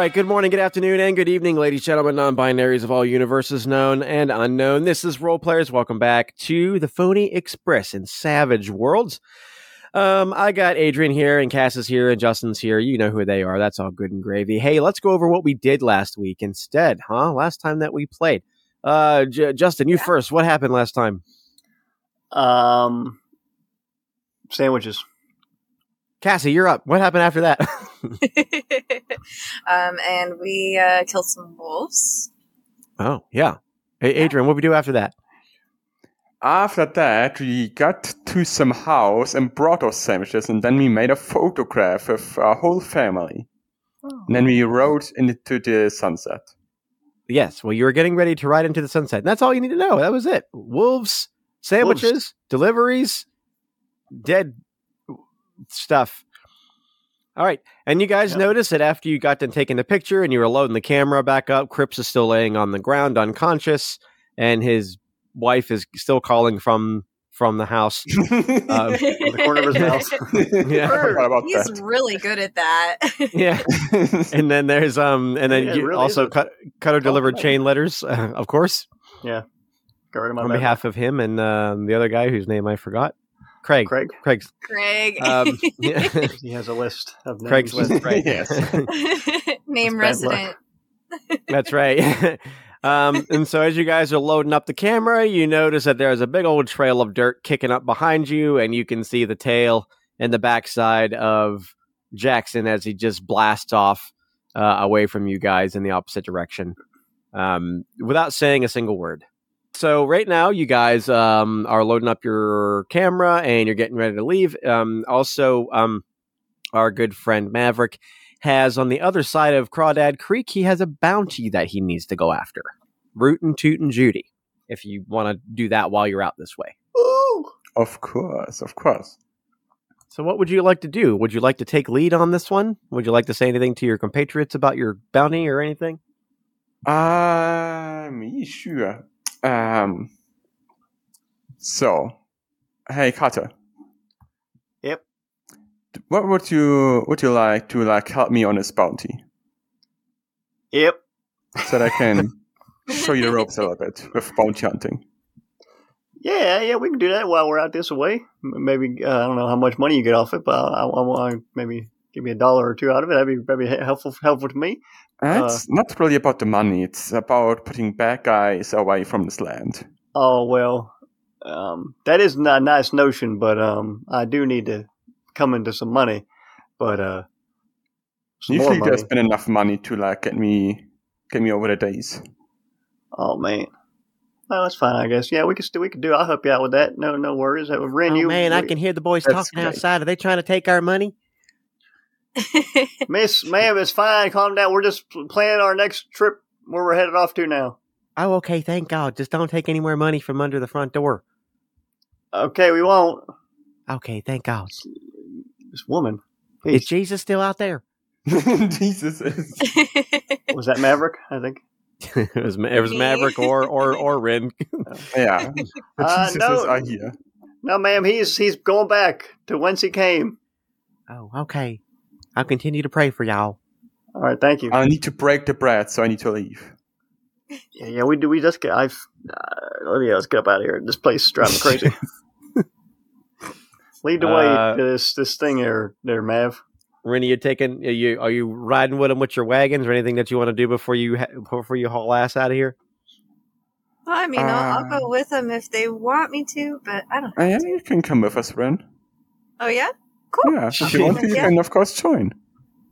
Right, good morning, good afternoon, and good evening, ladies, gentlemen, non binaries of all universes known and unknown. This is Role Players. Welcome back to the Phony Express in Savage Worlds. Um, I got Adrian here, and Cass is here, and Justin's here. You know who they are. That's all good and gravy. Hey, let's go over what we did last week instead, huh? Last time that we played. Uh, J- Justin, you first. What happened last time? Um, sandwiches. Cassie, you're up. What happened after that? um, and we uh, killed some wolves. oh, yeah. Hey, Adrian, what we do after that? After that, we got to some house and brought us sandwiches, and then we made a photograph of our whole family. And then we rode into the sunset. Yes. Well, you were getting ready to ride into the sunset. And that's all you need to know. That was it. Wolves, sandwiches, deliveries, dead stuff. All right. And you guys Yep. notice that after you got done taking the picture and you were loading the camera back up, Cripps is still laying on the ground unconscious, and his wife is still calling from from the house. um, On the corner of his mouth. Yeah. I forgot about He's that. really good at that. yeah. And then there's um and then Yeah, you really also cut cutter delivered yeah. chain letters, uh, of course, Got rid of my on memory. behalf of him and um, the other guy whose name I forgot. Craig. Craig. Craig's Craig. um, yeah. He has a list of names. Craig's list, right? Yes. Name That's resident. That's right. um, and so as you guys are loading up the camera, you notice that there's a big old trail of dirt kicking up behind you, and you can see the tail and the backside of Jackson as he just blasts off uh, away from you guys in the opposite direction um, without saying a single word. So right now, you guys um, are loading up your camera and you're getting ready to leave. Um, also, um, our good friend Maverick has on the other side of Crawdad Creek, he has a bounty that he needs to go after. Rootin' Tootin' Judy. If you want to do that while you're out this way. Ooh. of course, of course. So, what would you like to do? Would you like to take lead on this one? Would you like to say anything to your compatriots about your bounty or anything? Um, yeah, sure. Um, so, hey, Cutter. Yep. What would you would you like to like help me on this bounty Yep. so that I can show you the ropes a little bit with bounty hunting? Yeah, yeah, we can do that while we're out this way. Maybe uh, I don't know how much money you get off it, but I, I want to maybe give me a dollar or two out of it. That'd be that'd be helpful helpful to me. Uh, it's not really about the money. It's about putting bad guys away from this land. Oh well, um, that is a nice notion, but um, I do need to come into some money. But uh, some more Usually, money. there's been enough money to like get me get me over the days. Oh man. Well, that's fine, I guess. Yeah, we can still we can do. I'll help you out with that. No, no worries. Uh, Ren, oh you man, I can hear the boys talking great. outside. Are they trying to take our money? Miss, ma'am, it's fine. Calm down. We're just planning our next trip where we're headed off to now. Oh, okay. Thank God. Just don't take any more money from under the front door. Okay, we won't. Okay, thank God. This woman. Is Jesus still out there? Jesus is. was that Maverick? I think. it, was, it was Maverick or or or Ryn. Yeah. The Uh, Jesus no. are here. No, ma'am. He's he's going back to whence he came. Oh, okay. I'll continue to pray for y'all. All right, thank you. I need to break the bread, so I need to leave. yeah, yeah, we do. We just get. I've. Uh, yeah, let's get up out of here. This place is driving me crazy. Lead the way Uh, to this this thing there, there, Mav. Ryn, are you taking? Are you are you riding with them with your wagons or anything that you want to do before you ha- before you haul ass out of here? well, I mean, I'll, I'll Uh, go with them if they want me to, but I don't. Oh, yeah, you can come with us, Ren. Oh yeah, cool. Yeah, if you want to, you Yeah. can of course join.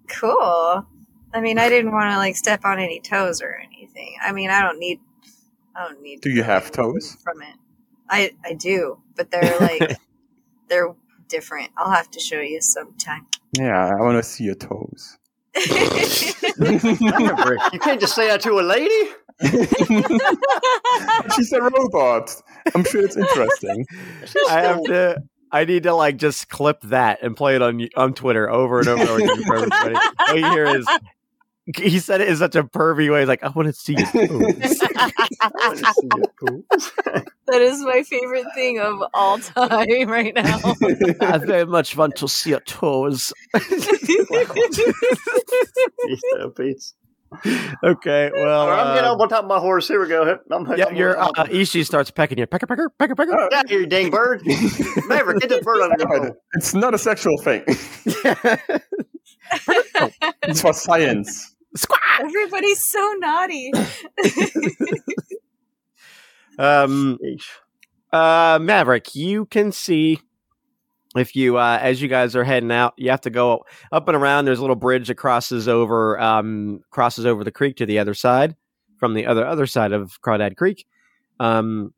Cool. I mean, I didn't want to like step on any toes or anything. I mean, I don't need. I don't need. Do you have toes? from it? I I do, but they're like they're different. I'll have to show you sometime. Yeah, I want to see your toes. You can't just say that to a lady. She's a robot. I'm sure it's interesting. I have to. I need to like just clip that and play it on on Twitter over and over and over again for everybody. All you hear is he said it in such a pervy way. He's like, I want to see your toes. I want to see it, cool. That is my favorite thing of all time right now. I very much want to see your toes. Beats. Okay, well, I'm getting uh, up on top of my horse. Here we go. I'm, yeah, I'm- your uh, I'm- starts pecking you. Pecker, pecker, pecker, pecker. Get out here, you dang bird. Maverick, get this bird under God, control. it's not a sexual thing. it's for science. Squawk! Everybody's so naughty. um, uh, Maverick, you can see if you, uh, as you guys are heading out, you have to go up and around. There's a little bridge that crosses over, um, crosses over the creek to the other side from the other other side of Crawdad Creek. Um,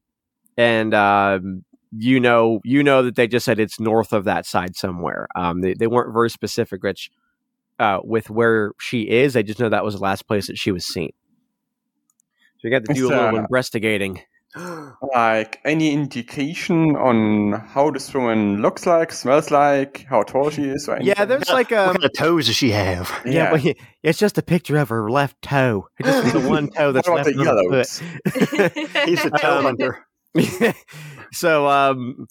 and um, you know, you know that they just said it's north of that side somewhere. Um, they they weren't very specific, Rich, uh, with where she is. They just know that was the last place that she was seen. So you got to do a It's, little uh, investigating. Like any indication on how this woman looks like, smells like, how tall she is, or Yeah, anything? there's like um, what kind of toes does she have? yeah, Yeah. well, it's just a picture of her left toe. It's just the one toe that's left the on her yellows? foot. He's a toe hunter. so um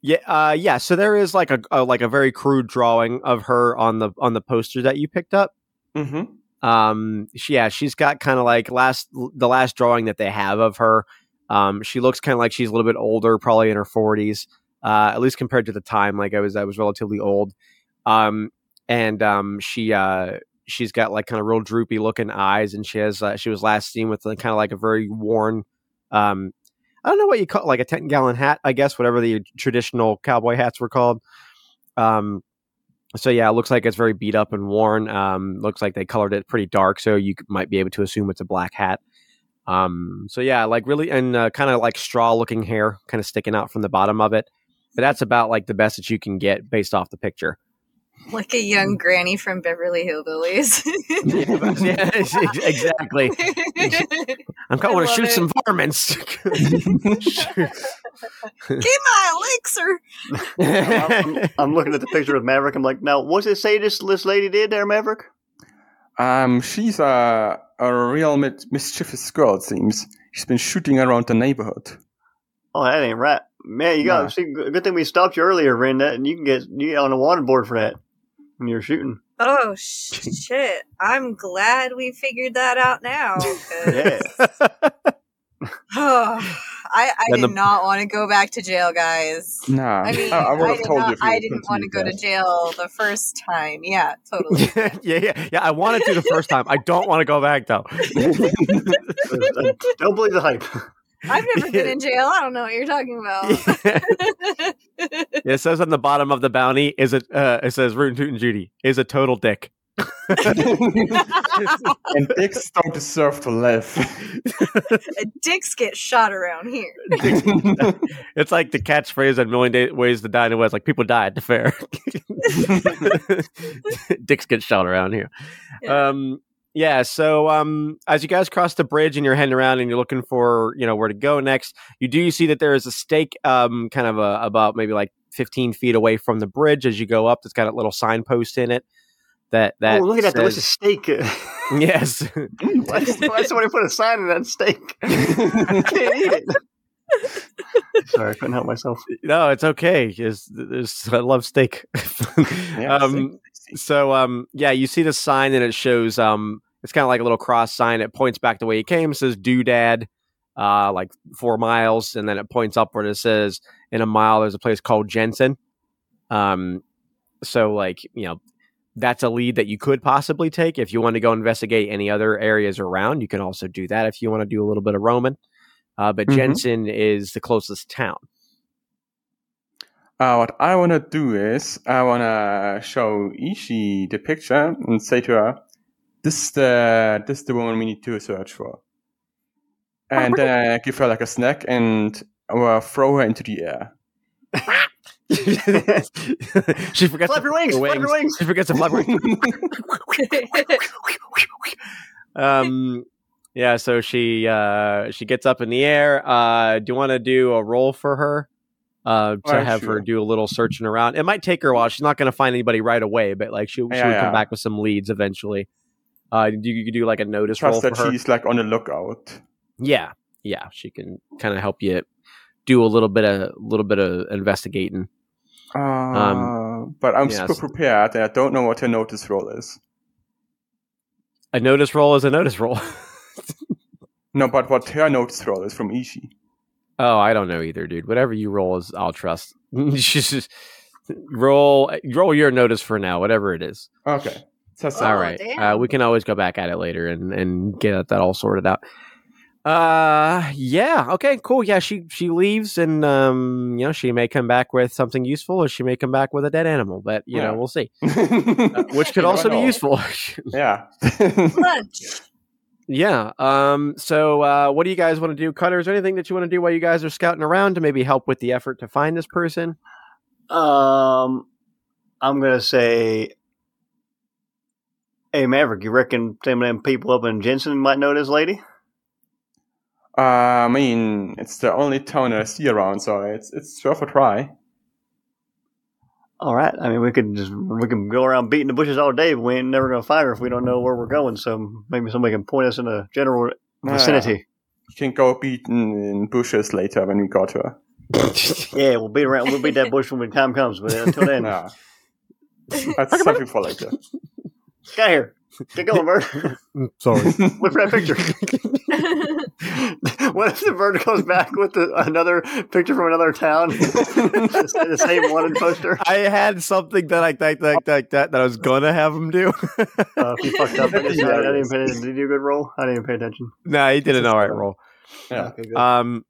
yeah uh yeah so there is like a, a like a very crude drawing of her on the on the poster that you picked up Mm-hmm. um she, yeah she's got kind of like last the last drawing that they have of her um she looks kind of like she's a little bit older probably in her 40s uh at least compared to the time like i was i was relatively old um and um she uh she's got like kind of real droopy looking eyes and she has uh, she was last seen with kind of like a very worn um I don't know what you call like a 10 gallon hat, I guess, whatever the traditional cowboy hats were called. Um, so yeah, it looks like it's very beat up and worn. Um, looks like they colored it pretty dark, so you might be able to assume it's a black hat. Um, so yeah, like really, and uh, kind of like straw looking hair, kind of sticking out from the bottom of it. But that's about like the best that you can get based off the picture. like a young granny from Beverly Hillbillies. yeah, yeah, exactly. I'm going to shoot it. some varmints. Get my elixir. I'm, I'm looking at the picture of Maverick. I'm like, now, what's it say this, this lady did there, Maverick? Um, she's a a real mis- mischievous girl. It seems she's been shooting around the neighborhood. Oh, that ain't right. Man, you got No. see. Good good thing we stopped you earlier, Ren. That and you can get you get on the wanted board for that when you're shooting. Oh shit! I'm glad we figured that out now. Yeah. Oh, I, I did the- not want to go back to jail, guys. Nah, I mean, I, I would have did told not, you. You I didn't want to continue go to jail the first time. Yeah, totally. yeah, yeah, yeah, yeah. I wanted to the first time. I don't want to go back though. Don't believe the hype. I've never been in jail. I don't know what you're talking about. it says on the bottom of the bounty is it uh, it says Rootin' Tootin' Judy is a total dick. and dicks don't deserve to live. Dicks get shot around here. It's like the catchphrase on Million Day- Ways to Die in the West. Like people die at the fair. Dicks get shot around here. Yeah. Um, yeah. So um, as you guys cross the bridge and you're heading around and you're looking for you know where to go next, you do see that there is a stake, um, kind of a, about maybe like 15 feet away from the bridge as you go up. That's got a little signpost in it. That that oh, look at that says- delicious steak. Yes. why, why somebody put a sign in that steak? I can't eat it. Sorry, I couldn't help myself. no, it's okay. It's, it's, I love steak. Yeah, um, so um, yeah, you see the sign and it shows um, it's kind of like a little cross sign. It points back the way it came. It says Doodad, uh, like four miles, and then it points upward. It says in a mile there's a place called Jensen. Um, so like you know. That's a lead that you could possibly take if you want to go investigate any other areas around. You can also do that if you want to do a little bit of roaming. Uh, but Mhm. Jensen is the closest town. Uh, what I want to do is I want to show Ishi the picture and say to her, "This is the this is the woman we need to search for." And then I give her like a snack and will throw her into the air. she forgets Flap to your wings, her flap your wings. She forgets to flap her wings. um, yeah. So she uh, she gets up in the air. Uh, do you want to do a roll for her? Uh, to Alright, have her do a little searching around. It might take her a while. She's not going to find anybody right away, but like she, she Yeah, would come back with some leads eventually. Uh, you, you could do like a notice roll Trust for that her. she's like on the lookout. Yeah, yeah, she can kind of help you do a little bit of a little bit of investigating. Uh, but I'm yes. super prepared, and I don't know what a notice roll is. A notice roll is a notice roll. No, but what her notice roll is from Ishi. oh, I don't know either, dude. Whatever you roll is, I'll trust. Just roll roll your notice for now, whatever it is. Okay. So, so- Oh, all right, uh, we can always go back at it later and and get that all sorted out. Uh, yeah, okay, cool. Yeah, she she leaves, and um, you know, she may come back with something useful, or she may come back with a dead animal. But you Yeah. know, we'll see. Uh, which could also be useful. Yeah. Lunch. Yeah. Um. So, uh, what do you guys want to do, Cutter? Is there anything that you want to do while you guys are scouting around to maybe help with the effort to find this person? Um, I'm gonna say, hey Maverick, you reckon some of them people up in Jensen might know this lady? Uh, I mean, it's the only town I see around, so it's it's worth a try. All right. I mean, we could just we can go around beating the bushes all day, but we ain't never gonna find her if we don't know where we're going. So maybe somebody can point us in a general vicinity. You can go beat in, in bushes later when we got her. Yeah, we'll beat around. We'll beat that bush when time comes. But until then, Yeah. That's something for later. get here. Get going, bird. Sorry. Look for that picture. what if the bird comes back with the, another picture from another town? the, the same wanted poster. I had something that I that, that, that, that, that I was gonna have him do. Uh, if you fucked up, I, guess I, I didn't pay. Did you do a good roll? I didn't even pay attention. nah, he did an all right roll. Yeah. Okay. Um,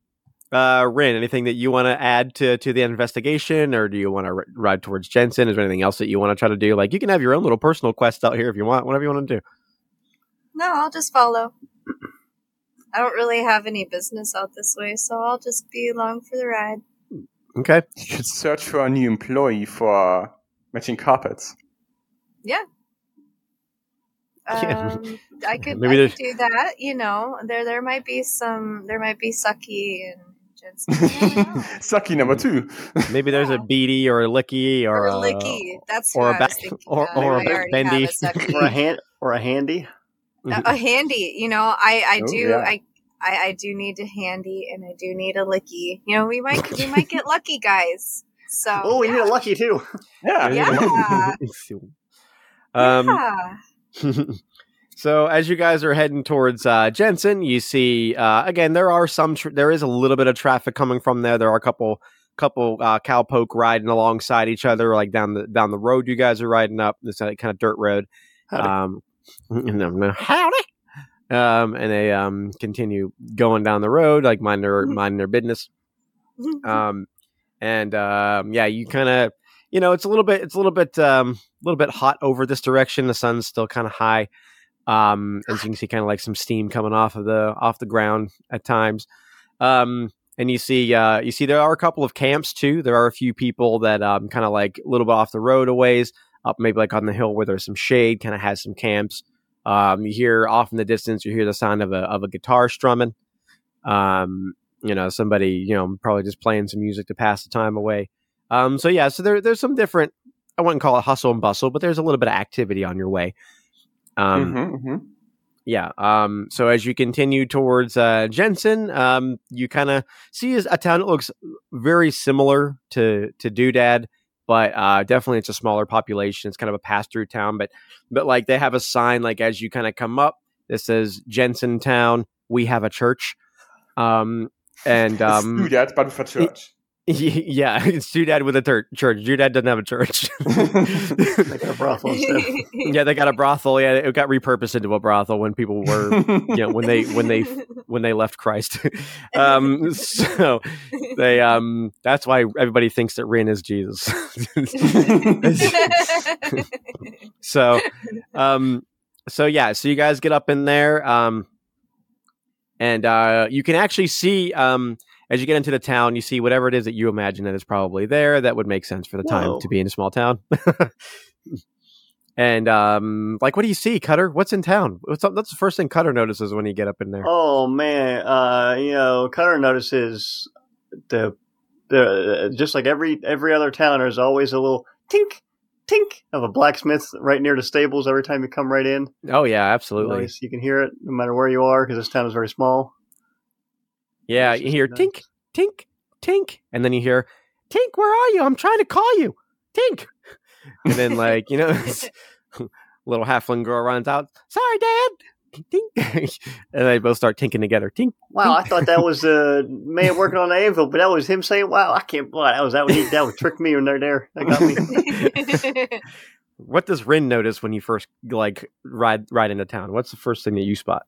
uh, Ryn, anything that you want to add to to the investigation, or do you want to r- ride towards Jensen? Is there anything else that you want to try to do? Like, you can have your own little personal quest out here if you want. Whatever you want to do. No, I'll just follow. I don't really have any business out this way, so I'll just be along for the ride. Okay. You should search for a new employee for matching carpets. Yeah. Um, I could, Maybe I there's- could do that. You know, there there might be some, there might be Sucky and Jensen. I don't know. Sucky number two. Maybe there's a Yeah. beady or a licky or, or a a Licky. That's or what a I back- was thinking. or- or a I back bendy. a or a hand or a handy. A, a handy. You know, I I Oh, do yeah. I, I I do need a handy and I do need a licky. You know, we might we might get lucky, guys. So Oh, we yeah. need a lucky too. Yeah. Yeah. um, yeah. so as you guys are heading towards uh, Jensen, you see uh, again there are some tr- there is a little bit of traffic coming from there. There are a couple couple uh, cowpoke riding alongside each other, like down the down the road you guys are riding up. This kind of dirt road. Howdy. Um, no, no, howdy. Um, and they um continue going down the road, like mind their minding their business. um and um yeah you kind of you know it's a little bit it's a little bit um a little bit hot over this direction. The sun's still kind of high um and so you can see kind of like some steam coming off of the off the ground at times. Um and you see uh you see there are a couple of camps too. There are a few people that um kind of like a little bit off the road a ways up maybe like on the hill where there's some shade kind of has some camps. Um you hear off in the distance you hear the sound of a of a guitar strumming. Um you know somebody you know probably just playing some music to pass the time away. Um so yeah so there there's some different i wouldn't call it hustle and bustle but there's a little bit of activity on your way. Um Mhm, mhm. yeah um so as you continue towards uh jensen um you kind of see a town that looks very similar to to doodad but uh definitely it's a smaller population it's kind of a pass-through town but but like they have a sign like as you kind of come up that says jensen town we have a church um and um that, but for church. yeah it's with a tur- church doodad doesn't have a church They got a brothel yeah they got a brothel yeah it got repurposed into a brothel when people were you know when they when they when they left Christ. um, so they um that's why everybody thinks that Ryn is Jesus. so um so yeah, so you guys get up in there um and uh you can actually see um as you get into the town, you see whatever it is that you imagine that is probably there. That would make sense for the time Whoa. to be in a small town. and um, like, what do you see, Cutter? What's in town? What's up? That's the first thing Cutter notices when you get up in there. Oh man, uh, you know, Cutter notices the the just like every every other town, there's always a little tink, tink of a blacksmith right near the stables every time you come right in. Oh yeah, absolutely. You can hear it no matter where you are because this town is very small. Yeah, you hear nice. tink, tink, tink, and then you hear tink. Where are you? I'm trying to call you, tink. And then like you know, little halfling girl runs out. Sorry, Dad. Tink, and they both start tinking together. Tink. Wow, I thought that was the uh, man working on the anvil, but that was him saying, "Wow, I can't." Wow, that was that would that would trick me when they're there. That got me. What does Ryn notice when you first like ride ride into town? What's the first thing that you spot?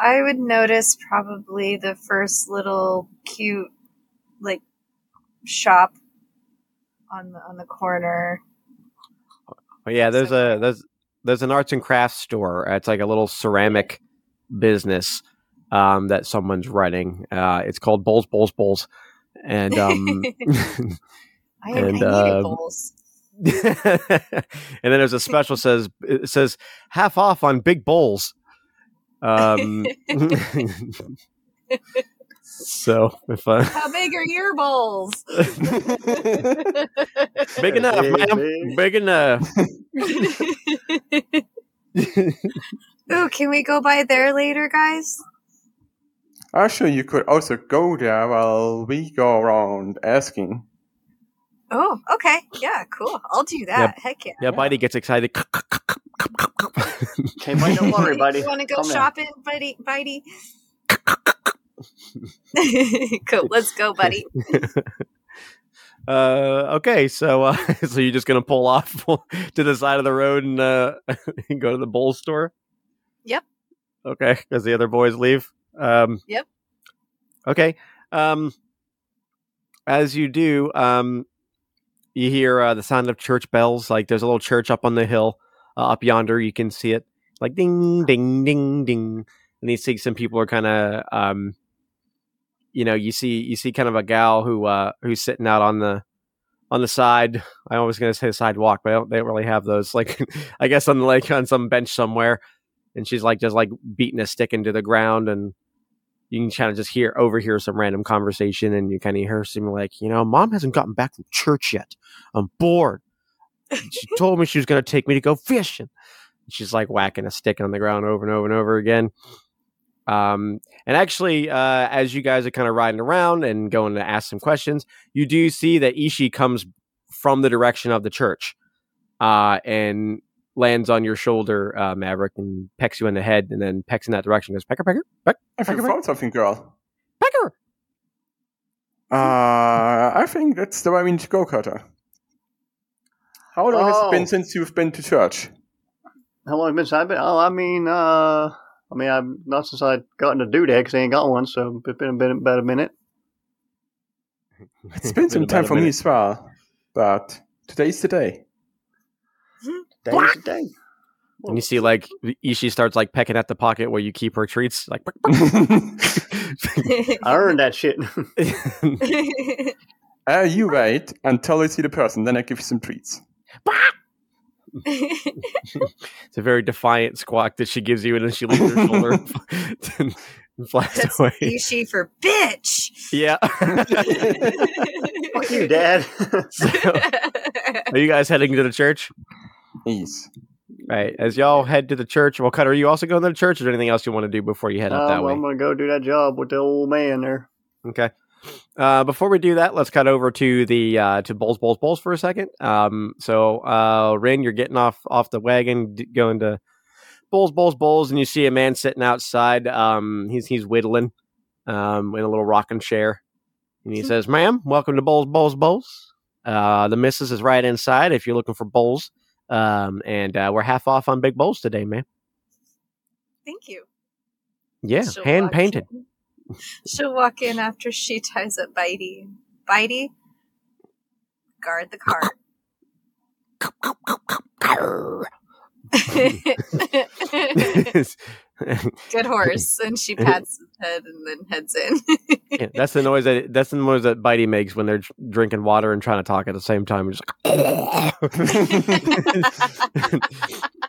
I would notice probably the first little cute like shop on the on the corner. Oh yeah, there's a there's there's an arts and crafts store. It's like a little ceramic business um, that someone's running. Uh, it's called Bowls Bowls Bowls, and um, I, And, I um, bowls. and then there's a special says it says half off on big bowls. Um, so if uh, How big are your bowls? big enough, Big, ma'am, big. big enough. Ooh, can we go by there later, guys? Actually, you could also go there while we go around asking. Oh, okay. Yeah, cool. I'll do that. Heck yeah. Yeah, Bitey gets excited. Can't find no worry, buddy. You want to go Calm down. shopping, buddy? Bitey? cool. Let's go, buddy. Uh, okay, so uh, so you're just gonna pull off to the side of the road and uh, and go to the bowl store. Yep. Okay, because the other boys leave. Um, Yep. Okay. Um, as you do, um, you hear uh, the sound of church bells. Like there's a little church up on the hill, uh, up yonder. You can see it, like ding, ding, ding, ding. And you see some people are kind of, um, you know, you see you see kind of a gal who uh, who's sitting out on the on the side. I was going to say sidewalk, but I don't, they don't really have those. Like I guess on the like on some bench somewhere, and she's like just like beating a stick into the ground and you can kind of just hear overhear some random conversation and you kind of hear some like you know mom hasn't gotten back from church yet i'm bored she told me she was going to take me to go fishing she's like whacking a stick on the ground over and over and over again um, and actually uh, as you guys are kind of riding around and going to ask some questions you do see that ishi comes from the direction of the church uh, and lands on your shoulder uh, maverick and pecks you in the head and then pecks in that direction goes pecker pecker peck you Pecker, found something, girl? pecker Uh, I think that's the way we need to go, Cutter. How long has it Oh. been since you've been to church? How long has it been since I've been? Oh, I mean, uh, I mean, I've not since I got into Doodad because I ain't got one, so it's been, been about a minute. It's been some about time a for me as well, but today's the day. Day is a day. And you see, like Ishi starts like pecking at the pocket where you keep her treats. Like, I earned that shit. uh, you wait until I see the person, then I give you some treats. It's a very defiant squawk that she gives you, and then she leaves her shoulder and flies That's away. She for bitch. Yeah. Fuck you, Dad. So, are you guys heading to the church? Yes. Right. As y'all head to the church, well, Cutter, are you also going to the church, or is there anything else you want to do before you head up that Um, way? I'm gonna go do that job with the old man there. Okay. Uh, before we do that, let's cut over to the uh, to bowls, bowls, bowls for a second. Um, so, uh, Ryn, you're getting off off the wagon, d- going to bowls, bowls, bowls, and you see a man sitting outside. Um, he's he's whittling, um, in a little rocking chair, and he says, "Ma'am, welcome to bowls, bowls, bowls. Uh, the missus is right inside if you're looking for bowls. Um, and uh, we're half off on big bowls today, ma'am." Thank you. Yeah, hand painted. in. She'll walk in after she ties up Bitey. Bitey, guard the cart. Good horse. And she pats his head and then heads in. Yeah, that's the noise that that's the noise that Bitey makes when they're drinking water and trying to talk at the same time. Just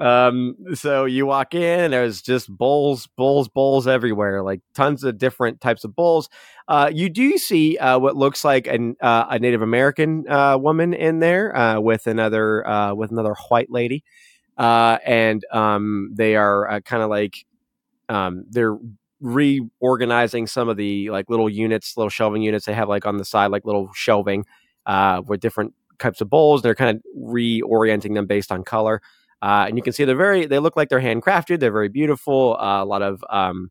Um, so you walk in, there's just bowls, bowls, bowls everywhere, like tons of different types of bowls. Uh, you do see uh, what looks like an, uh, a Native American uh, woman in there uh, with another uh, with another white lady, and um, they are kind of like um, they're reorganizing some of the like little units, little shelving units they have like on the side, like little shelving uh, with different types of bowls. They're kind of reorienting them based on color. Uh, and you can see they're very they look like they're handcrafted they're very beautiful uh, a lot of um,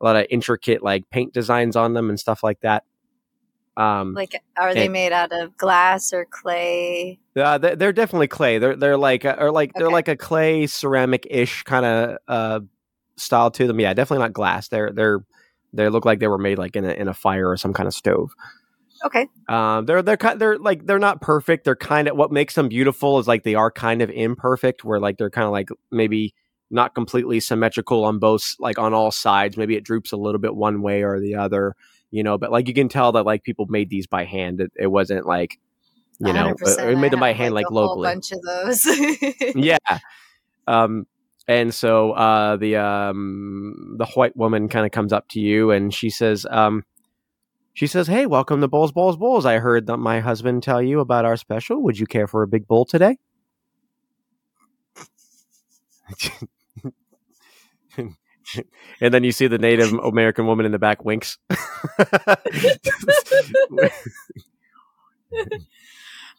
a lot of intricate like paint designs on them and stuff like that. Um, Like, are they made out of glass or clay? uh, they- they're definitely clay. They're they're like uh, or like they're like a clay ceramic ish kind of uh, style to them. Yeah definitely not glass. They're they're they look like they were made like in a in a fire or some kind of stove Okay. Um, they're they're kind they're like they're not perfect. They're kind of what makes them beautiful is like they are kind of imperfect. Where like they're kind of like maybe not completely symmetrical on both like on all sides. Maybe it droops a little bit one way or the other. You know, but like you can tell that like people made these by hand. It, it wasn't like you know 100%. it made them by hand like, a whole locally. bunch of those. yeah. Um, and so uh, the um, the white woman kind of comes up to you and she says, um, she says, "Hey, welcome to Bowls, Bowls, Bowls. I heard that my husband tell you about our special. Would you care for a big bowl today?" and then you see the Native American woman in the back winks.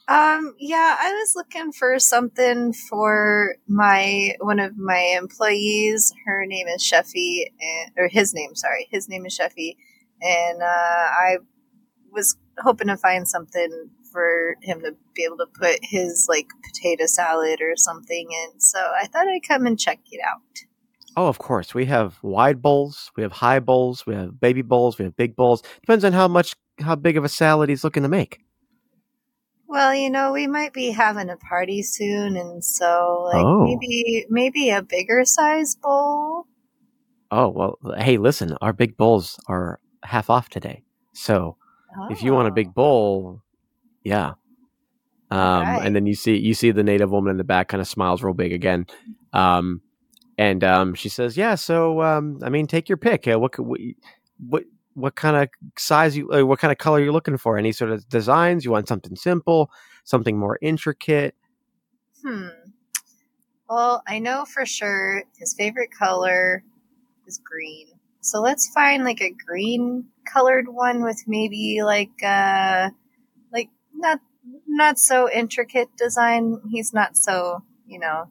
Um, yeah, I was looking for something for my one of my employees. Her name is Sheffy, and or his name, sorry, his name is Sheffy, and uh, I was hoping to find something for him to be able to put his like potato salad or something in. So I thought I'd come and check it out. Oh, of course. We have wide bowls, we have high bowls, we have baby bowls, we have big bowls. Depends on how much, how big of a salad he's looking to make. Well, you know, we might be having a party soon, and so like Oh. maybe maybe a bigger size bowl. Oh well, hey, listen, our big bowls are half off today. So if you want a Oh. big bowl, yeah. Um, Alright. and then you see you see the native woman in the back kind of smiles real big again, um, and um, she says, "Yeah, so um, I mean, take your pick. Uh, what we, what what kind of size you, uh, what kind of color you're looking for? Any sort of designs? You want something simple, something more intricate? Hmm. Well, I know for sure his favorite color is green. So let's find like a green colored one with maybe like uh like not not so intricate design. He's not so, you know,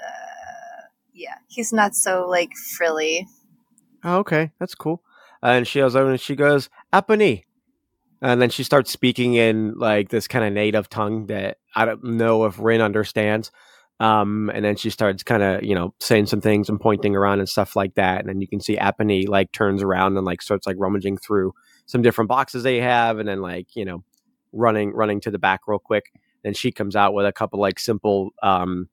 uh yeah, he's not so like frilly. Oh, okay, that's cool. And she goes over and she goes, Apani. And then she starts speaking in like this kind of native tongue that I don't know if Ryn understands. Um, and then she starts kind of, you know, saying some things and pointing around and stuff like that. And then you can see Apani like turns around and like starts like rummaging through some different boxes they have and then like, you know, running running to the back real quick. Then she comes out with a couple like simple um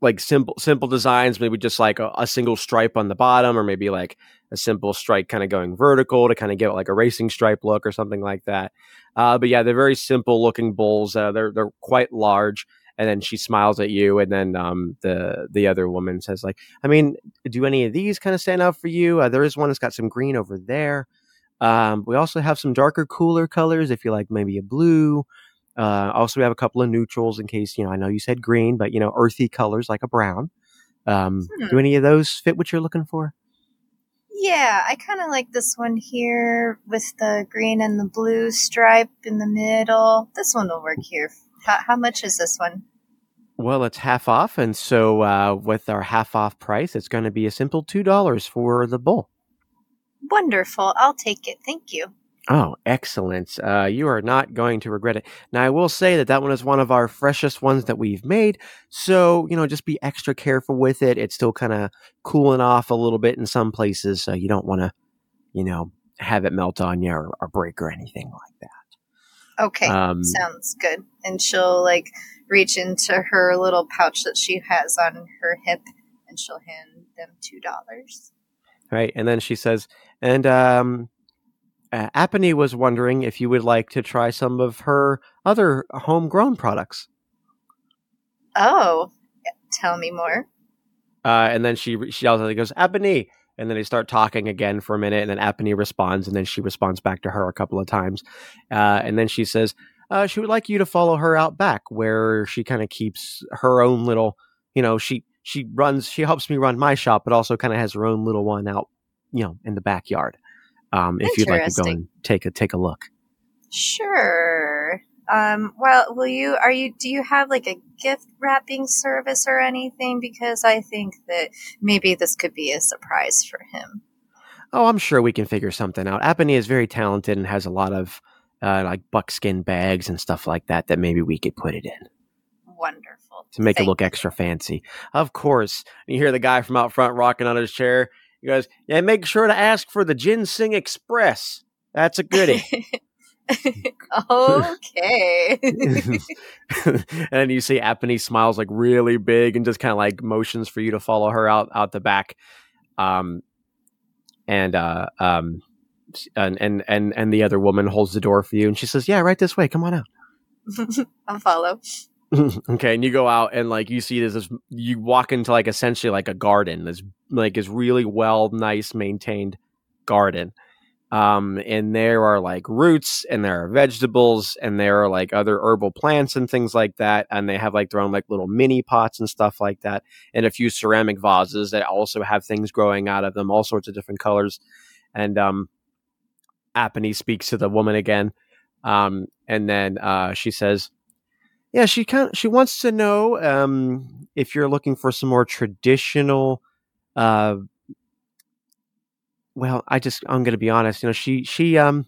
like simple simple designs, maybe just like a, a single stripe on the bottom, or maybe like a simple stripe kind of going vertical to kind of give it like a racing stripe look or something like that. Uh, but yeah, they're very simple looking bulls. Uh, they're they're quite large. And then she smiles at you, and then um, the the other woman says, "Like, I mean, do any of these kind of stand out for you? Uh, there is one that's got some green over there. Um, we also have some darker, cooler colors if you like, maybe a blue. Uh, also, we have a couple of neutrals in case you know. I know you said green, but you know, earthy colors like a brown. Um, Hmm. Do any of those fit what you're looking for? Yeah, I kind of like this one here with the green and the blue stripe in the middle. This one will work here. How, how much is this one? Well, it's half off, and so uh, with our half off price, it's going to be a simple two dollars for the bowl. Wonderful. I'll take it. Thank you. Oh, excellent! Uh, you are not going to regret it. Now, I will say that that one is one of our freshest ones that we've made. So, you know, just be extra careful with it. It's still kind of cooling off a little bit in some places, so you don't want to, you know, have it melt on you or, or break or anything like that. Okay. Um, Sounds good. And she'll like reach into her little pouch that she has on her hip and she'll hand them two dollars. right? And then she says, and um, uh, Apony was wondering if you would like to try some of her other homegrown products. Oh, Tell me more. Uh, and then she she yells out, goes, Apony. And then they start talking again for a minute, and then Apony responds, and then she responds back to her a couple of times. Uh, and then she says, uh, she would like you to follow her out back, where she kind of keeps her own little, you know, she she runs, she helps me run my shop, but also kind of has her own little one out, you know, in the backyard. Um, if you'd like to go and take a take a look. Sure. Um, well, will you, are you, do you have like a gift wrapping service or anything? Because I think that maybe this could be a surprise for him. Oh, I'm sure we can figure something out. Apony is very talented and has a lot of uh, like buckskin bags and stuff like that that maybe we could put it in Wonderful. to make it Thank look extra fancy. Of course. You hear the guy from out front rocking on his chair. He goes, "Yeah, make sure to ask for the Ginseng Express. That's a goodie." okay. and you see Apony smiles like really big and just kind of like motions for you to follow her out out the back. Um, and uh, um, and and and and the other woman holds the door for you, and she says, "Yeah, right this way. Come on out." I'll follow. okay, and you go out and like you see this, this you walk into like essentially like a garden, this like is really well, nice maintained garden. Um, and there are like roots and there are vegetables and there are like other herbal plants and things like that. And they have like their own like little mini pots and stuff like that. And a few ceramic vases that also have things growing out of them, all sorts of different colors. And um Apony speaks to the woman again. Um, and then uh she says, Yeah, she kind she wants to know um if you're looking for some more traditional uh well, I just I'm going to be honest. You know, she she um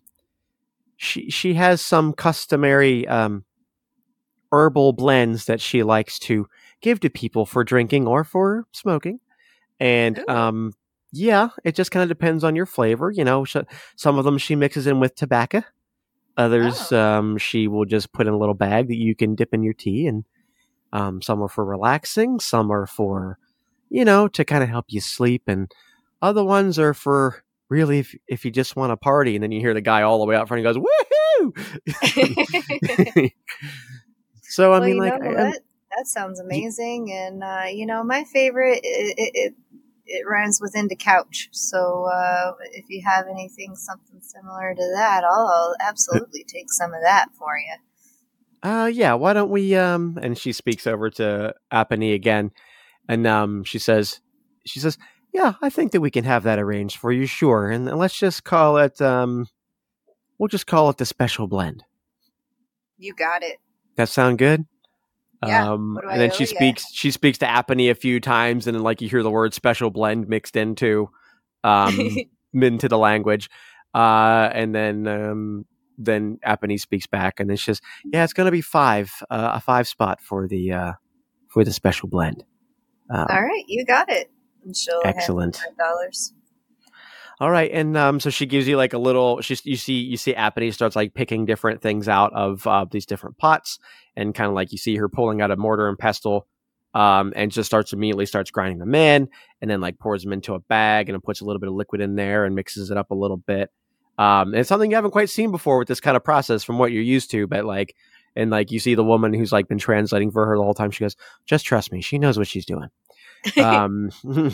she she has some customary um herbal blends that she likes to give to people for drinking or for smoking, and Ooh. um yeah, it just kind of depends on your flavor. You know, sh- some of them she mixes in with tobacco. Others, Oh. um, she will just put in a little bag that you can dip in your tea, and um, some are for relaxing, some are for, you know, to kind of help you sleep, and other ones are for really if, if you just want to party. And then you hear the guy all the way out front, he goes, "Woohoo!" so I well, mean, like, I-? That sounds amazing. And, uh, you know, my favorite, it, it, it, it rhymes with into couch. So uh, if you have anything, something similar to that, I'll, I'll absolutely take some of that for you. uh, yeah, why don't we? Um, and she speaks over to Apony again, and um, she says, she says, yeah, I think that we can have that arranged for you, sure. And let's just call it, um, we'll just call it the special blend. You got it. That sound good? Yeah, Um, and then she speaks. She speaks to Apony a few times, and then like you hear the word "special blend" mixed into, um, into the language. Uh, and then um, then Apony speaks back, and then she says, "Yeah, it's going to be five, uh, a five spot for the uh, for the special blend." Um, All right, you got it. And she'll Excellent. Have dollars. All right, and um, so she gives you like a little. She's you see you see Apony starts like picking different things out of uh, these different pots, and kind of like you see her pulling out a mortar and pestle, um, and just starts immediately starts grinding them in, and then like pours them into a bag, and puts a little bit of liquid in there and mixes it up a little bit. Um, and it's something you haven't quite seen before with this kind of process from what you're used to, but like, and like you see the woman who's like been translating for her the whole time. She goes, "Just trust me, she knows what she's doing." um,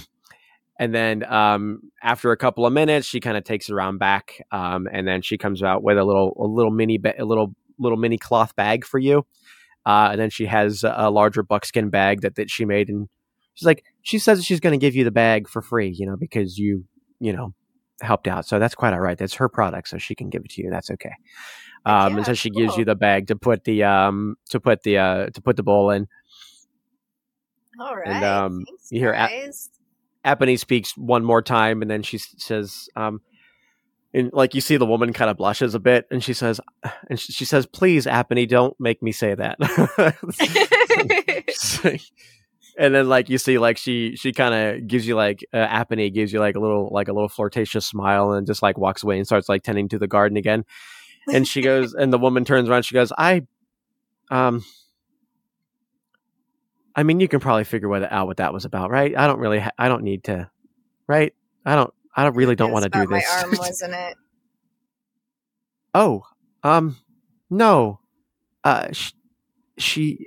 and then um, after a couple of minutes, she kind of takes it around back, um, and then she comes out with a little a little mini ba- a little little mini cloth bag for you, uh, and then she has a, larger buckskin bag that that she made, and she's like she says she's going to give you the bag for free, you know, because you you know helped out, so that's quite all right. That's her product, so she can give it to you. That's okay. Um, and so Yeah, she gives you the bag to put the um to put the uh to put the bowl in. All right. um, Thanks, you hear A- Apony speaks one more time, and then she says, um, and like you see the woman kind of blushes a bit, and she says, and she, she says, "Please, Apony, don't make me say that." and then like you see, like she she kind of gives you like uh, Apony gives you like a little like a little flirtatious smile, and just like walks away and starts like tending to the garden again. And she goes, and the woman turns around. She goes, "I, um." I mean, you can probably figure what, out what that was about, right? I don't really, ha- I don't need to, right? I don't, I don't really don't want to do this. My arm, wasn't it? oh, um, no, uh, sh- she,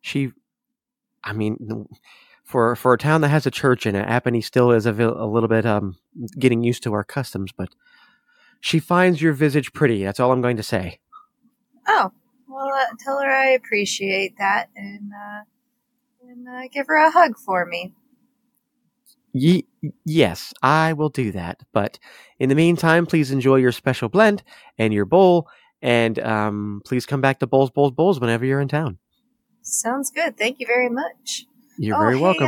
she, I mean, for for a town that has a church in it, Apony still is a, vil- a little bit um getting used to our customs, but she finds your visage pretty. That's all I'm going to say. Oh, well, uh, tell her I appreciate that and uh, and uh, give her a hug for me. Ye- yes, I will do that. But in the meantime, please enjoy your special blend and your bowl, and um, please come back to Bowls, Bowls, Bowls whenever you're in town. Sounds good. Thank you very much. You're oh, very hey, welcome.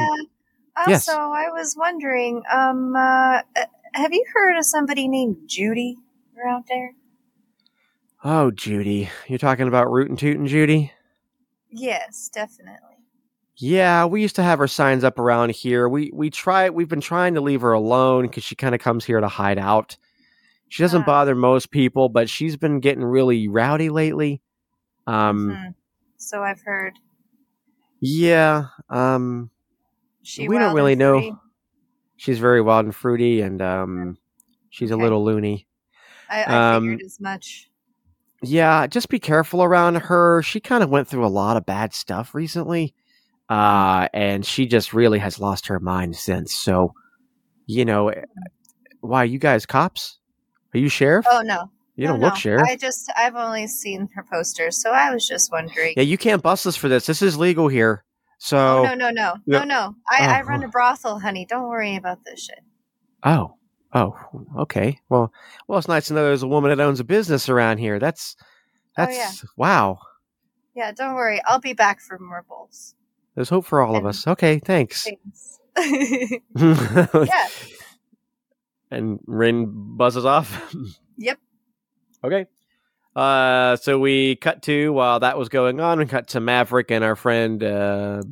uh, also, Yes. I was wondering, um, uh, uh, have you heard of somebody named Judy around there? Oh, Judy, you're talking about Rootin' Tootin' Judy? Yes, definitely. Yeah, we used to have her signs up around here. We we try we've been trying to leave her alone because she kind of comes here to hide out. She doesn't Ah. bother most people, but she's been getting really rowdy lately. Um, Mhm. So I've heard. yeah, um, She we don't really know. She's very wild and fruity, and um, she's a little loony. I, I Um, figured as much. Yeah, just be careful around her. She kind of went through a lot of bad stuff recently. Uh, and she just really has lost her mind since. So, you know, eh, why you guys cops? Are you sheriff? Oh no, you no, don't look no. sheriff. I just I've only seen her posters, so I was just wondering. yeah, you can't bust us for this. This is legal here. So, oh no, no, no, no, no. I, I Oh, run oh. a brothel, honey. Don't worry about this shit. oh, oh, okay. Well, well, it's nice to know there's a woman that owns a business around here. That's, Oh, that's yeah. wow. Yeah, don't worry. I'll be back for more bowls. There's hope for all of us. Okay, thanks. Thanks. yeah. yeah. And Ryn buzzes off. Yep. Okay. Uh, so we cut to while that was going on. We cut to Maverick and our friend uh,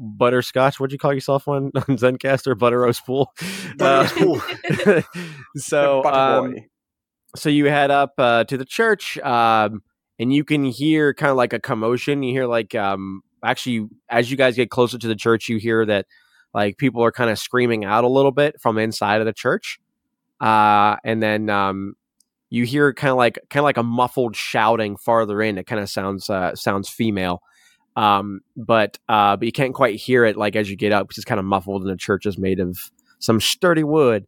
Butterscotch. What'd you call yourself on, on Zencastr? Butter Roast Pool. Butter Pool. so, um, so you head up uh, to the church, um, and you can hear kind of like a commotion. You hear like um, actually as you guys get closer to the church, you hear that like people are kind of screaming out a little bit from inside of the church, uh, and then um, you hear kind of like kind of like a muffled shouting farther in. It kind of sounds uh, sounds female. Um, but uh, but you can't quite hear it like as you get up because it's kind of muffled, and the church is made of some sturdy wood.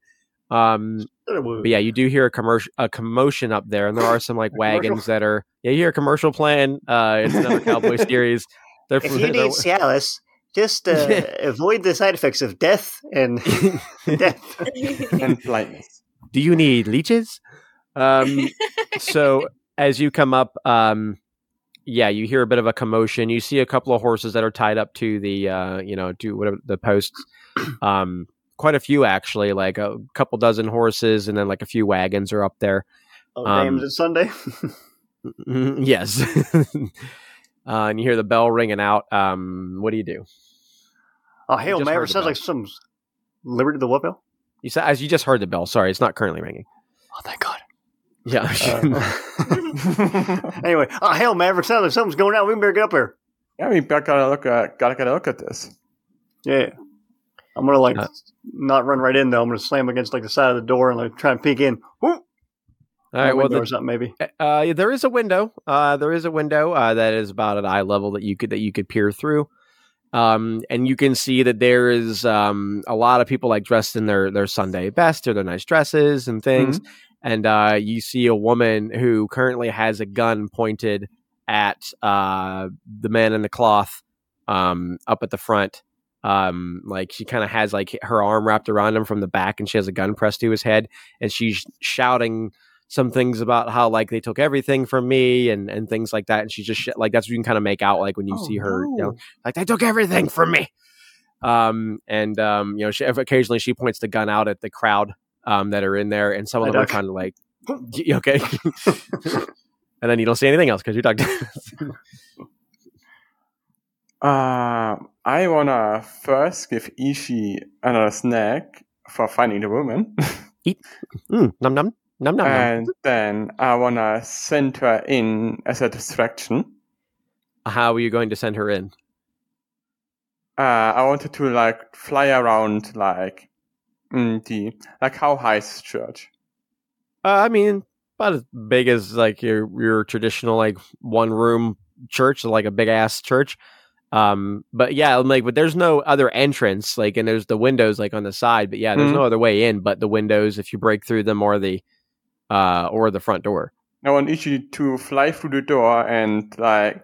Um, but yeah, you do hear a commercial a commotion up there, and there are some like wagons that are yeah. You hear a commercial playing. Uh, it's another cowboy series. They're If from- you they're- need Cialis, just uh, avoid the side effects of death and death. and blindness. do you need leeches? Um, so as you come up, um, yeah, you hear a bit of a commotion. You see a couple of horses that are tied up to the, uh, you know, to whatever the posts. Um, quite a few actually, like a couple dozen horses, and then like a few wagons are up there. Oh, Um, damn, is it Sunday? Yes. uh, and you hear the bell ringing out. Um, what do you do? oh, hell, just man, heard it the sounds like some Liberty the what bell? You said as you just heard the bell. Sorry, it's not currently ringing. Oh, thank God. Yeah. Uh, anyway, oh, hell, Maverick, sounds like something's going on. We better get up here. yeah, we gotta look at gotta get a look at this. Yeah. I'm going to, like, Uh, not run right in, though. I'm going to slam against, like, the side of the door and, like, try and peek in. Whoop! All right. Well, the, or something, maybe. Uh, yeah, there is a window. Uh, there is a window uh, that is about at eye level that you could that you could peer through, um, and you can see that there is um, a lot of people like dressed in their their Sunday best or their nice dresses and things. And uh, you see a woman who currently has a gun pointed at uh, the man in the cloth um, up at the front. Um, like she kind of has like her arm wrapped around him from the back, and she has a gun pressed to his head, and she's shouting some things about how like they took everything from me and and things like that and she's just sh- like that's what you can kind of make out like when you Oh, see her you know like they took everything from me um and um you know she occasionally she points the gun out at the crowd um that are in there and some of I them are kind of like okay. And then you don't see anything else because you talked Uh, I wanna first give Ishi another snack for finding the woman, mm, num num num num num and then I wanna send her in as a distraction. how are you going to send her in? Uh, I wanted to like fly around like the like how high is this church? uh, i mean about as big as like your your traditional like one room church like a big ass church Um, but yeah, I'm like, but there's no other entrance, like, and there's the windows like on the side, but yeah, there's Mhm. no other way in but the windows if you break through them or the, uh, or the front door. I want Ishi to fly through the door and like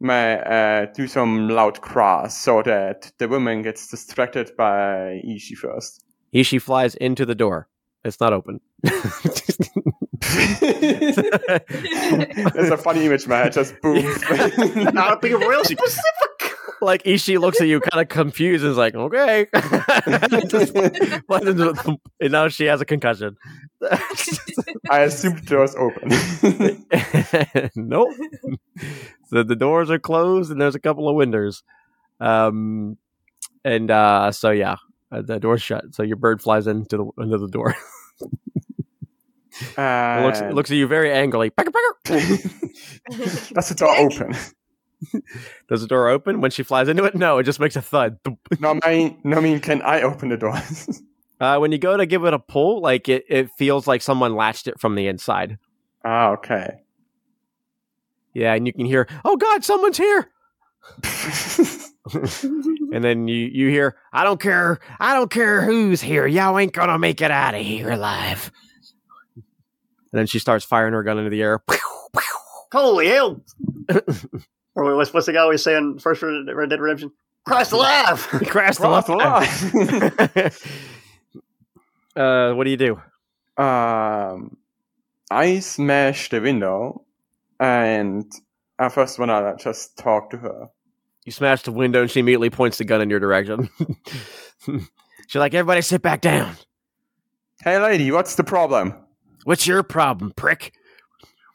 may uh, do some loud cries so that the woman gets distracted by Ishi first. Ishi flies into the door. It's not open. it's a funny image, man. Just boom. Not be real specific. like Ishi looks at you kind of confused and is like, okay. Just the- and now she has a concussion. I assume the door's open. nope. so the doors are closed and there's a couple of windows. Um, and uh, so yeah, uh, the door's shut. So your bird flies into the into the door. It looks Uh, it looks at you very angrily. Does the door open? Does the door open when she flies into it? No, it just makes a thud. No, I mean, no, I mean, can I open the door? Uh, when you go to give it a pull, like it, it feels like someone latched it from the inside. ah, okay. Yeah, and you can hear, "Oh God, someone's here!" And then you you hear, "I don't care, I don't care who's here. Y'all ain't gonna make it out of here alive." And then she starts firing her gun into the air. Holy hell! or what's, what's the guy always saying? First Red Red Dead Redemption. Christ alive! Crash the Cross the line. uh, what do you do? um, I smash the window, and I first wanna just talk to her. You smash the window, and she immediately points the gun in your direction. She's like, "Everybody, sit back down. Hey, lady, what's the problem? What's your problem, prick?"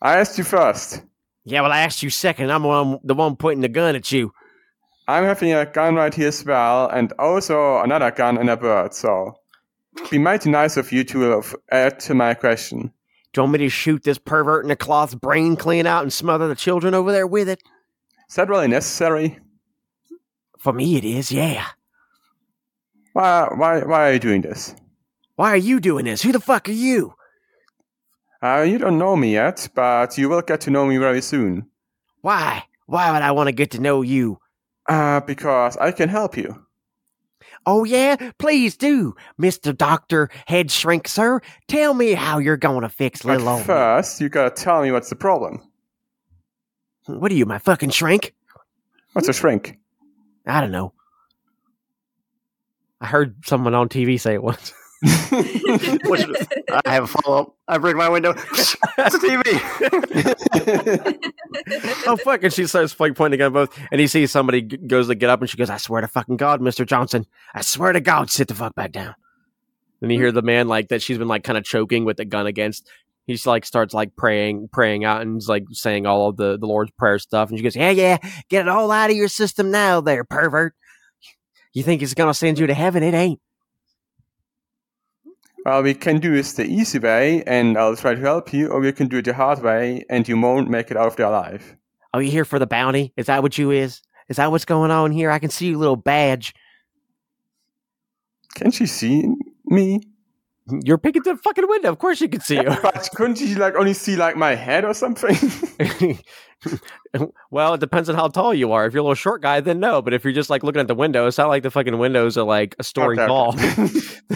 I asked you first. Yeah, well, I asked you second. I'm the one, the one pointing the gun at you. I'm having a gun right here as well, and also another gun and a bird. So, be mighty nice of you to have add to my question. Do you want me to shoot this pervert in the cloth's brain clean out and smother the children over there with it? Is that really necessary? For me, it is, yeah. Why, why, why are you doing this? Why are you doing this? Who the fuck are you? Uh, you don't know me yet, but you will get to know me very soon. Why? Why would I want to get to know you? Uh, because I can help you. Oh, yeah? Please do, Mr. Doctor Head Shrink, sir. Tell me how you're going to fix But little old me. first, you gotta tell me what's the problem. What are you, my fucking shrink? What's a shrink? I don't know. I heard someone on TV say it once. Which, I have a follow up. I break my window. it's a TV. oh fuck! And she starts like pointing at both, and he sees somebody g- goes to get up, and she goes, "I swear to fucking God, Mister Johnson, I swear to God, sit the fuck back down." Then you hear the man like that she's been like kind of choking with the gun against. He's like starts like praying, praying out, and he's like saying all of the the Lord's prayer stuff, and she goes, "Yeah, yeah, get it all out of your system now, there, pervert. You think he's gonna send you to heaven? It ain't." well, we can do this the easy way, and I'll try to help you, or we can do it the hard way, and you won't make it out of there alive. Are you here for the bounty? Is that what you is? Is that what's going on here? I can see your little badge. Can she see me? You're peeking through the fucking window. Of course, you can see you. but couldn't you like only see like my head or something? well, it depends on how tall you are. If you're a little short guy, then no. But if you're just like looking at the window, it's not like the fucking windows are like a story Okay, tall.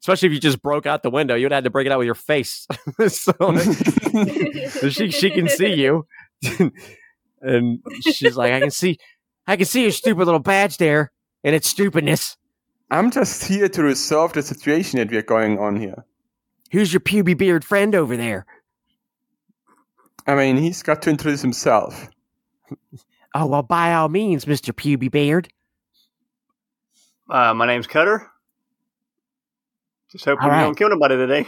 Especially if you just broke out the window, you'd have to break it out with your face. so, so she she can see you, and she's like, I can see, I can see your stupid little badge there, and its stupidness. I'm just here to resolve the situation that we're going on here. Who's your puby beard friend over there? I mean, he's got to introduce himself. Oh well, by all means, Mister Puby Beard. Uh, my name's Cutter. Just hoping All we right. don't kill nobody today.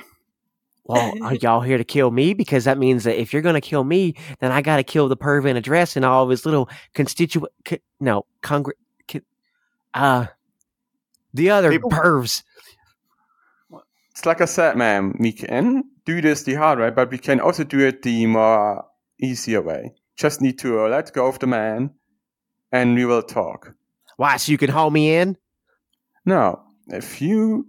Well, are y'all here to kill me? Because that means that if you're going to kill me, then I got to kill the perv in a dress and all of his little constituent. Co- no, congr. Co- uh, the other People? pervs. It's like I said, ma'am, we can do this the hard way, but we can also do it the more easier way. Just need to uh, let go of the man, and we will talk. Why? So you can haul me in? No, if you,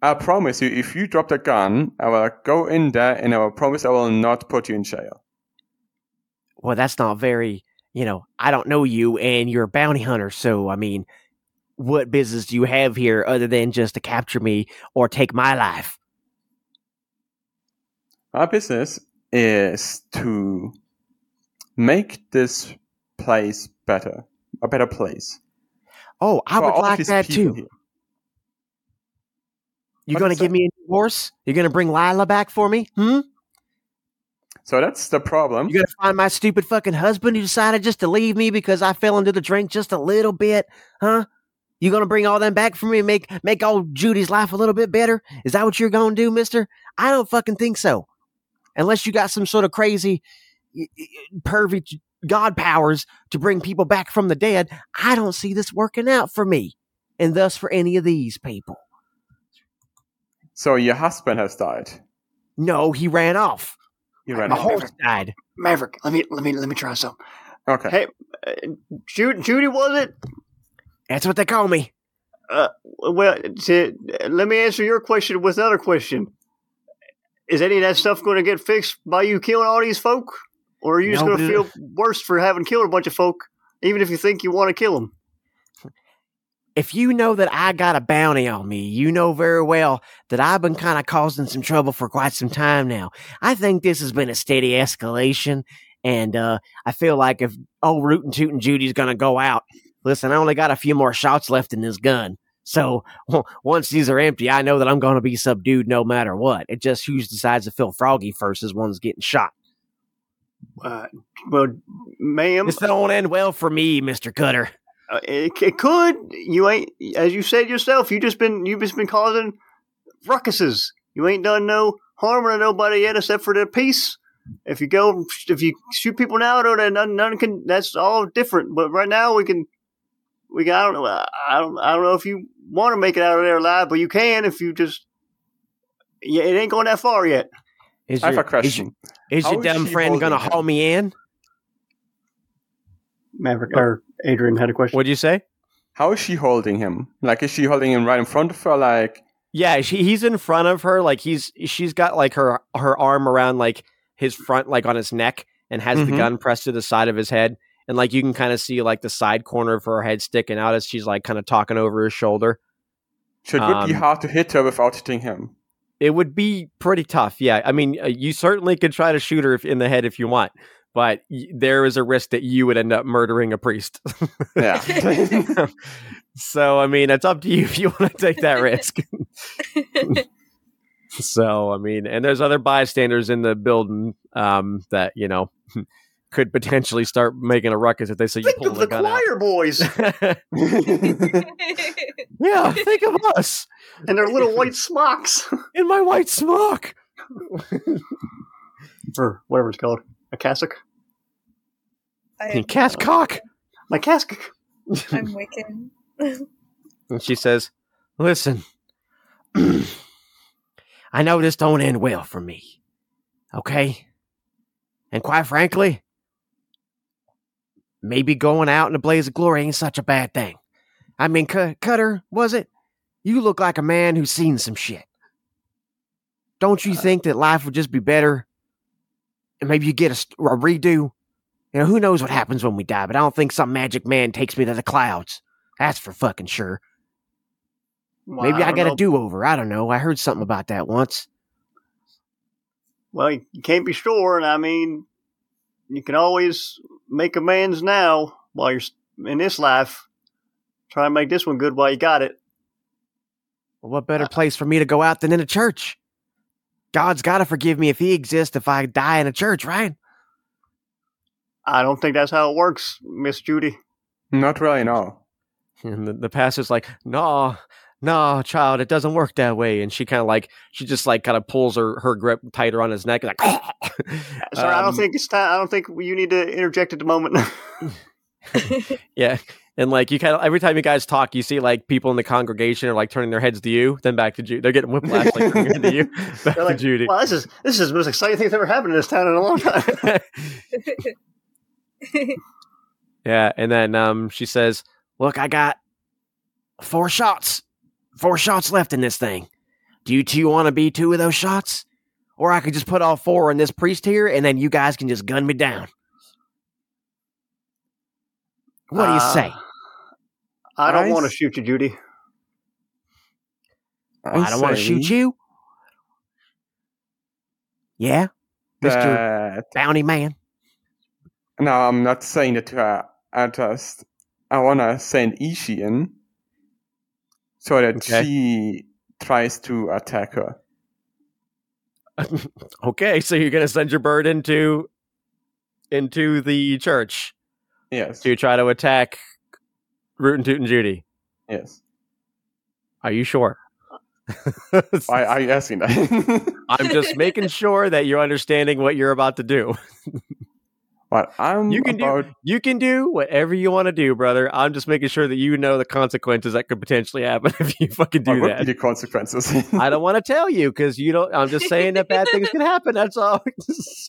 I promise you, if you drop the gun, I will go in there, and I will promise I will not put you in jail. Well, that's not very, you know, I don't know you and you're a bounty hunter. So, I mean, what business do you have here other than just to capture me or take my life? Our business is to make this place better, a better place. Oh, I would like that too. here. You What gonna give that? me a divorce? You're gonna bring Lila back for me? Hmm? So that's the problem. You're gonna find my stupid fucking husband who decided just to leave me because I fell into the drink just a little bit? Huh? You gonna bring all them back for me and make make old Judy's life a little bit better? Is that what you're gonna do, mister? I don't fucking think so. Unless you got some sort of crazy y- y- pervy god powers to bring people back from the dead, I don't see this working out for me. And thus for any of these people. So your husband has died. No, he ran off. He ran My off. horse died. Maverick, let me let me let me try some. Okay. Hey, uh, Judy, Judy, was it? That's what they call me. Well, to, let me answer your question with another question. Is any of that stuff going to get fixed by you killing all these folk, or are you just going to feel worse for having killed a bunch of folk, even if you think you want to kill them? if you know that I got a bounty on me, you know very well that I've been kind of causing some trouble for quite some time now. I think this has been a steady escalation, and uh, I feel like if old Rootin' and Judy's gonna go out, listen, I only got a few more shots left in this gun. So once these are empty, I know that I'm gonna be subdued no matter what. It just who decides to feel froggy first is one's getting shot. Uh, well, ma'am, This don't end well for me, Mister Cutter. uh, it, it could. You ain't, as you said yourself, you just been you've just been causing ruckuses. You ain't done no harm to nobody yet, except for the peace. If you go, if you shoot people now, though, then none, none can. That's all different. But right now, we can. We got. I don't know. I don't. I don't know if you want to make it out of there alive, but you can if you just. Yeah, it ain't going that far yet. Is I have your, a question. Is, How your dumb friend gonna holding haul me in? Maverick or Adrian had a question. What'd you say? How is she holding him? Like, is she holding him right in front of her? Like, Yeah, she, he's in front of her. Like he's she's got like her her arm around like his front, like on his neck, and has the Mhm. gun pressed to the side of his head. And like you can kind of see like the side corner of her head sticking out as she's like kind of talking over his shoulder. so it would be Um, hard to hit her without hitting him. It would be pretty tough. Yeah, I mean, uh, you certainly could try to shoot her in the head if you want, but there is a risk that you would end up murdering a priest. Yeah. so I mean, it's up to you if you want to take that risk. So I mean, and there's other bystanders in the building um, that you know could potentially start making a ruckus if they see you Think pull of the the gun out. choir boys yeah, think of us and their little white smocks, in my white smock. or whatever it's called, a cassock. I, Cast cock. My cassock. I'm Wiccan. And she says, "Listen, I know this don't end well for me. Okay, and quite frankly." Maybe going out in a blaze of glory ain't such a bad thing. I mean, Cu- Cutter, was it? You look like a man who's seen some shit. Don't you uh, think that life would just be better? And maybe you get a, a redo? You know, who knows what happens when we die, but I don't think some magic man takes me to the clouds. That's for fucking sure. Well, Maybe I, don't got know. a do over. I don't know. I heard something about that once. Well, you can't be sure, and I mean, you can always make amends now while you're in this life. Try and make this one good while you got it. Well, what better uh, place for me to go out than in a church? God's got to forgive me if he exists if I die in a church, right? I don't think that's how it works, Miss Judy. Not really, no. And the, the pastor's like, no, no, child, it doesn't work that way. And she kind of like, she just like kind of pulls her, her grip tighter on his neck. Like, I Um, don't think it's time. I don't think you need to interject at the moment. Yeah. And like you kind of every time you guys talk, you see like people in the congregation are like turning their heads to you, then back to Judy. They're getting whiplash, like turning to you, back They're like, to Judy. wow, this is this is the most exciting thing that's ever happened in this town in a long time. yeah, and then um, she says, "Look, I got four shots, four shots left in this thing. Do you two want to be two of those shots, or I could just put all four in this priest here, and then you guys can just gun me down." What do you Uh, say? I don't want to shoot you, Judy. I don't want to shoot you. Yeah, Mister That, Bounty Man. no, I'm not saying it to her. I just I wanna send Ishi in so that Okay. she tries to attack her. okay, so you're gonna send your bird into into the church Yes. to try to attack Rootin' Tootin' Judy. Yes. Are you sure? Why are you asking that? I'm just making sure that you're understanding what you're about to do. But I'm You can do- You can do whatever you want to do, brother. I'm just making sure that you know the consequences that could potentially happen if you fucking do be that. the consequences. I don't want to tell you because you don't. I'm just saying that bad things can happen. That's all.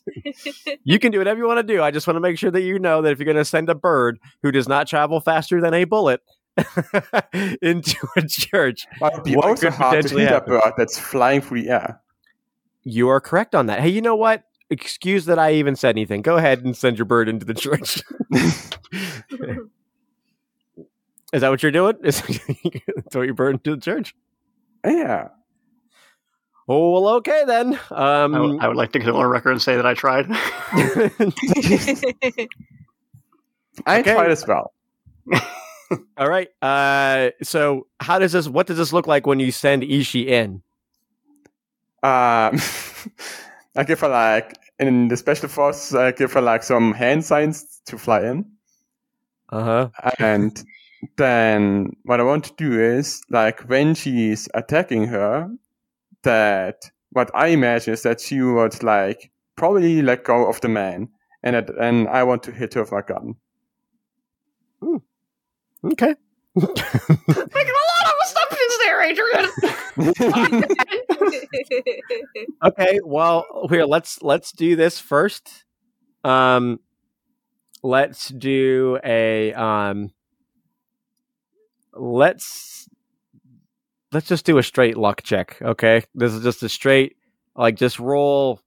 you can do whatever you want to do. I just want to make sure that you know that if you're going to send a bird who does not travel faster than a bullet into a church, But be What also could hard to potentially hit a happen? bird that's flying through the air. you are correct on that. Hey, you know what? Excuse that I even said anything. Go ahead and send your bird into the church. Is that what you're doing? Is throw your bird into the church? Yeah. Oh well, okay then. I would- Um, I would like to go on record and say that I tried. I Okay. tried as well. all right. Uh, so how does this? What does this look like when you send Ishi in? Um, I give her like in the special force. I give her like some hand signs to fly in, Uh huh. and then what I want to do is like when she's attacking her, that what I imagine is that she would like probably let go of the man, and that, and I want to hit her with my gun. Okay. Making a lot of assumptions there, Adrian. Okay. Well, here let's let's do this first. Um, let's do a um. Let's let's just do a straight luck check. Okay, this is just a straight like just roll.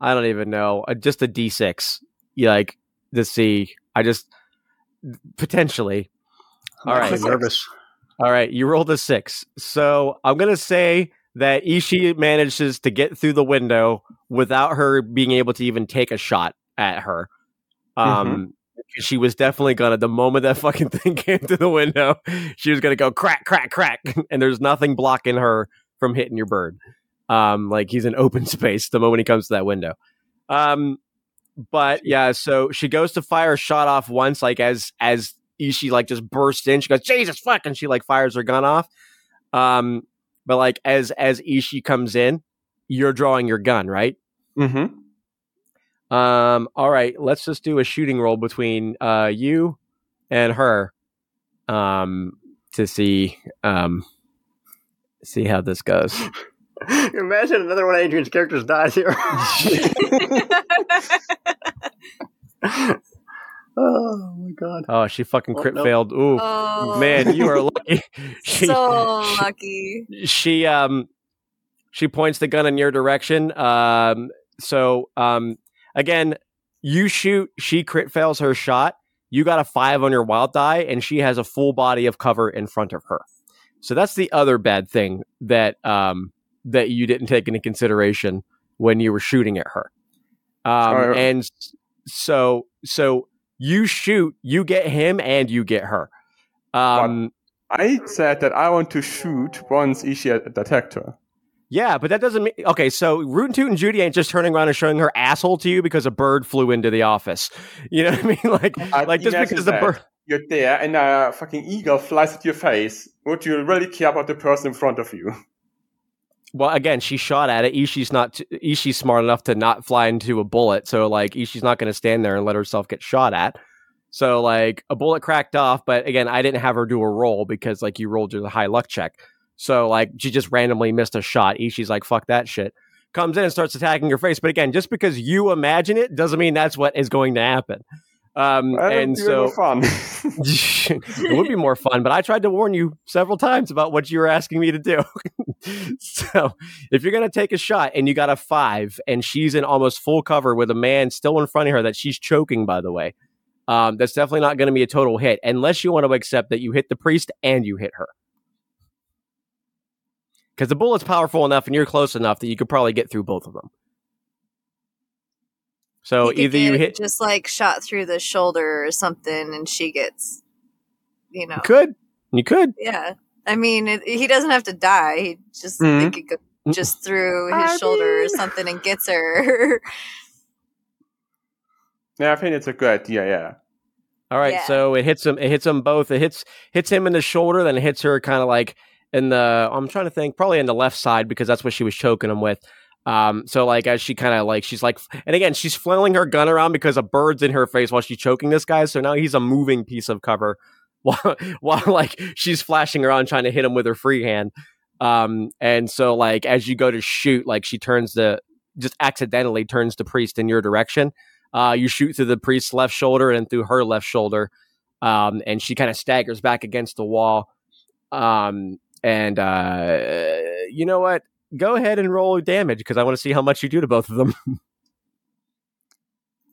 I don't even know. Uh, just a d6. You like to see. I just potentially. All right. I'm nervous. All right, you rolled a six. So I'm gonna say that Ishi manages to get through the window without her being able to even take a shot at her. Um, she was definitely gonna. The moment that fucking thing came through the window, she was gonna go crack, crack, crack, and there's nothing blocking her from hitting your bird. Um, like he's in open space the moment he comes to that window. Um, but yeah, so she goes to fire a shot off once, like as as Ishi like just bursts in. She goes, Jesus fuck, and she like fires her gun off. Um, but like as as Ishi comes in, you're drawing your gun, right? Mm-hmm. Um, all right, let's just do a shooting roll between uh you and her. Um to see um see how this goes. Imagine another one of Adrian's characters dies here. oh my god. Oh, she fucking Oh, crit no. failed. Ooh. oh, Man, you are lucky. She, so lucky. she um she points the gun in your direction um so um again you shoot she crit fails her shot you got a five on your wild die and she has a full body of cover in front of her so that's the other bad thing that um that you didn't take into consideration when you were shooting at her um Oh, yeah. and so so you shoot you get him and you get her um I said that I want to shoot once Ishi had attacked her. Yeah, but that doesn't mean okay. So Rootin' Tootin' Judy ain't just turning around and showing her asshole to you because a bird flew into the office. You know what I mean? Like, I like just because the bird. You're there and a fucking eagle flies at your face. Would you really care about the person in front of you? Well, again, she shot at it. Ishi's not. T- Ishi's smart enough to not fly into a bullet. So like, Ishi's not going to stand there and let herself get shot at. So like, a bullet cracked off. But again, I didn't have her do a roll because like you rolled your high luck check. So like, she just randomly missed a shot. Ishi's like, fuck that shit. Comes in and starts attacking your face. But again, just because you imagine it doesn't mean that's what is going to happen. Um, and so fun. it would be more fun, but I tried to warn you several times about what you were asking me to do. so, if you're going to take a shot and you got a five and she's in almost full cover with a man still in front of her that she's choking, by the way, Um, that's definitely not going to be a total hit unless you want to accept that you hit the priest and you hit her. Because the bullet's powerful enough and you're close enough that you could probably get through both of them. So He could either you hit just like shot through the shoulder or something, and she gets, you know, you could. You could. yeah. I mean, it, he doesn't have to die. He just Mhm. they could go just through his I shoulder or something and gets her. Yeah, I think it's a good idea. Yeah. All right, Yeah. so it hits him. It hits them both. It hits hits him in the shoulder, then it hits her kind of like in the. I'm trying to think, probably in the left side because that's what she was choking him with. Um, so like as she kind of like she's like, and again she's flailing her gun around because a bird's in her face while she's choking this guy. So now he's a moving piece of cover while while like she's flashing around trying to hit him with her free hand. Um, and so like as you go to shoot, like she turns the just accidentally turns the priest in your direction. Uh, you shoot through the priest's left shoulder and through her left shoulder, um, and she kind of staggers back against the wall. Um, and uh, you know what? Go ahead and roll damage because I want to see how much you do to both of them.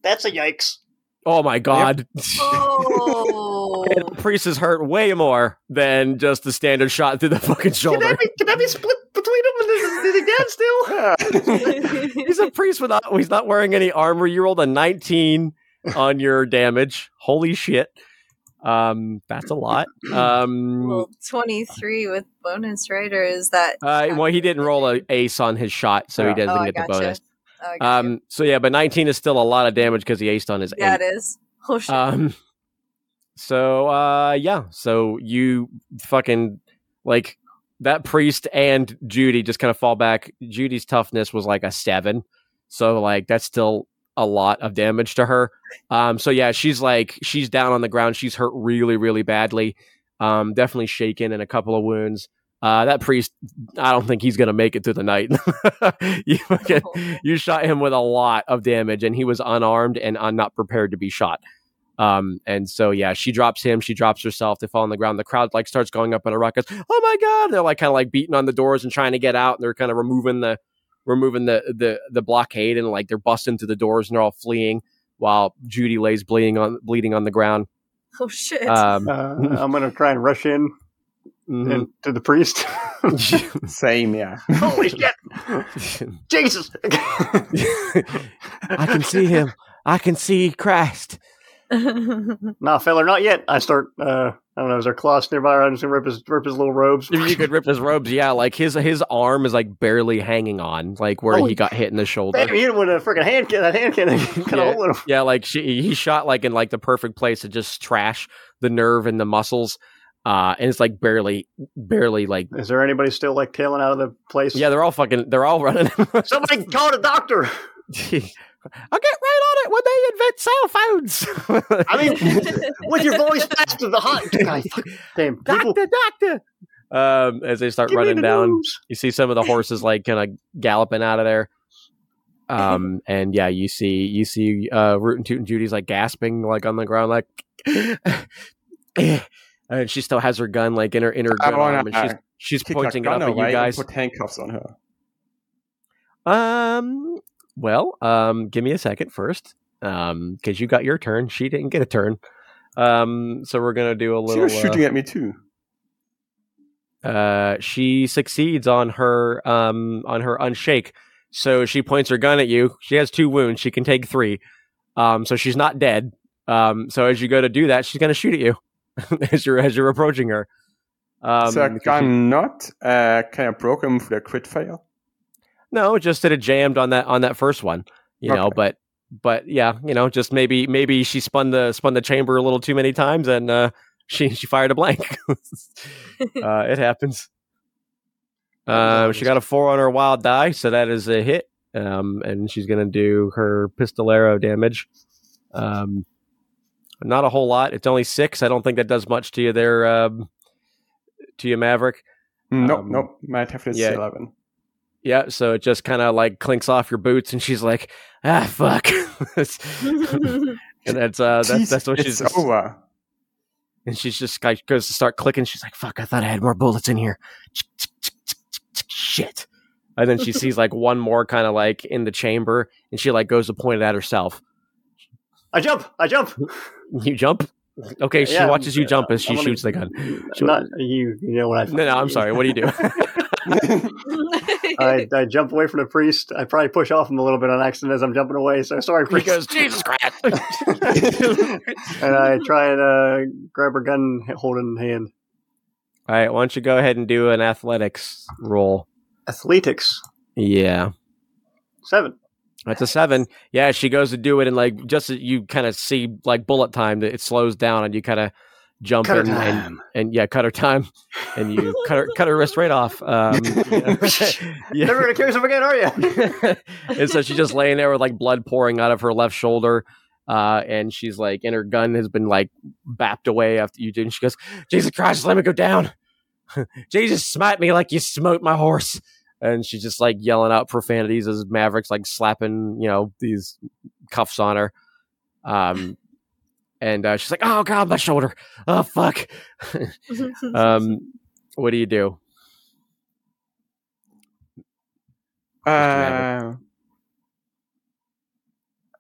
That's a yikes. oh my god! oh, And the priest is hurt way more than just the standard shot through the fucking Can shoulder. that be, can that be split between them? And is, is he dead still? He's a priest without. He's not wearing any armor. You rolled a 19 on your damage. Holy shit! Um, that's a lot. Um, well, twenty three with bonus, right? Or is that? Uh, well, he didn't roll a ace on his shot, so he doesn't Oh, get the bonus. Oh. Um, so yeah, but 19 is still a lot of damage because he aced on his yeah, eight. it is. Oh shit! Um, so uh, yeah, so you fucking like that priest and Judy just kind of fall back. Judy's toughness was like a seven, so like that's still a lot of damage to her. Um, so yeah, she's like she's down on the ground. She's hurt really, really badly. Um, definitely shaken and a couple of wounds. Uh, that priest, I don't think he's gonna make it through the night. you fucking, you shot him with a lot of damage, and he was unarmed and un- not prepared to be shot. Um, and so yeah, she drops him, she drops herself, they fall on the ground. The crowd like starts going up in a ruckus. Oh my god! They're like kind of like beating on the doors and trying to get out. And they're kind of removing the removing the the the blockade and like they're busting through the doors and they're all fleeing while Judy lays bleeding on bleeding on the ground. oh shit! Um, Uh, I'm gonna try and rush in mhm. and to the priest. Same. Yeah. Holy shit! Jesus! I can see him. I can see Christ. nah, feller, not yet. I start. Uh, I don't know. Is there cloths nearby? I'm just gonna rip his rip his little robes. If you could rip his robes, yeah, like his his arm is like barely hanging on, like where Holy he got hit in the shoulder. Damn, he hit him with a freaking hand can. That hand cannon kind Yeah. of hole him. Yeah, like she, he shot like in like the perfect place to just trash the nerve and the muscles, uh, and it's like barely, barely like Is there anybody still like tailing out of the place? yeah, they're all fucking, they're all running. Somebody call the doctor. I'll get right on it when they invent cell phones. I mean, with your voice faster, the hot. God, fuck, damn, people. doctor, doctor. Um, as they start give running the down, news. you see some of the horses like kind of galloping out of there. Um, and yeah, you see, you see, uh, Rootin' Tootin' Judy's like gasping, like on the ground, like, and she still has her gun like in her in her I arm, and she's uh, she's Kick her pointing it gun up at away you guys. put handcuffs on her. Um, well, um, give me a second first, um, because you got your turn. She didn't get a turn. Um, so we're gonna do a She little. was uh, shooting at me too. uh, she succeeds on her um on her unshake. So she points her gun at you. She has two wounds. She can take three. Um, so she's not dead. Um, so as you go to do that, she's gonna shoot at you as you're as you're approaching her. Um, so I'm not uh, kind of broken for the crit fail. No, just that it jammed on that on that first one. You know, but but yeah, you know, just maybe maybe she spun the spun the chamber a little too many times and uh, she she fired a blank. uh, it happens. Uh, she got a four on her wild die, so that is a hit. Um, and she's gonna do her pistolero damage. Um, not a whole lot. It's only six. I don't think that does much to you there, um, to you, Maverick. Nope, Um, nope. My attack is yeah. 11. Yeah, so it just kind of like clinks off your boots, and she's like, "Ah, fuck," and that's uh, that's that's what she's over. and she's just like goes to start clicking. She's like, "Fuck, I thought I had more bullets in here." Shit. And then she sees like one more kind of like in the chamber, and she like goes to point it at herself. I jump. I jump. You jump. Okay, she Yeah, watches you jump as she shoots the gun. Not you. You know what I. No, no, I'm sorry. What do you do? I, I jump away from the priest. I probably push off him a little bit on accident as I'm jumping away. So sorry, he priest. goes, Jesus Christ! and I try and uh, grab her gun, holding in hand. All right, why don't you go ahead and do an athletics roll? Athletics Yeah. seven. That's a seven. Yeah, she goes to do it, and like just as you kind of see like bullet time, that it slows down, and you kind of jump and, time. and yeah, cut her time, and you cut her cut her wrist right off. Um, yeah. Never gonna kill yourself again, are you? and so she's just laying there with like blood pouring out of her left shoulder. Uh, and she's like, and her gun has been like bapped away after you did. And she goes, Jesus Christ, let me go down. Jesus, smite me like you smote my horse. And she's just like yelling out profanities as Maverick's like slapping, you know, these cuffs on her. Um, and uh, she's like, oh God, my shoulder. Oh, fuck. um, what do you do? Uh,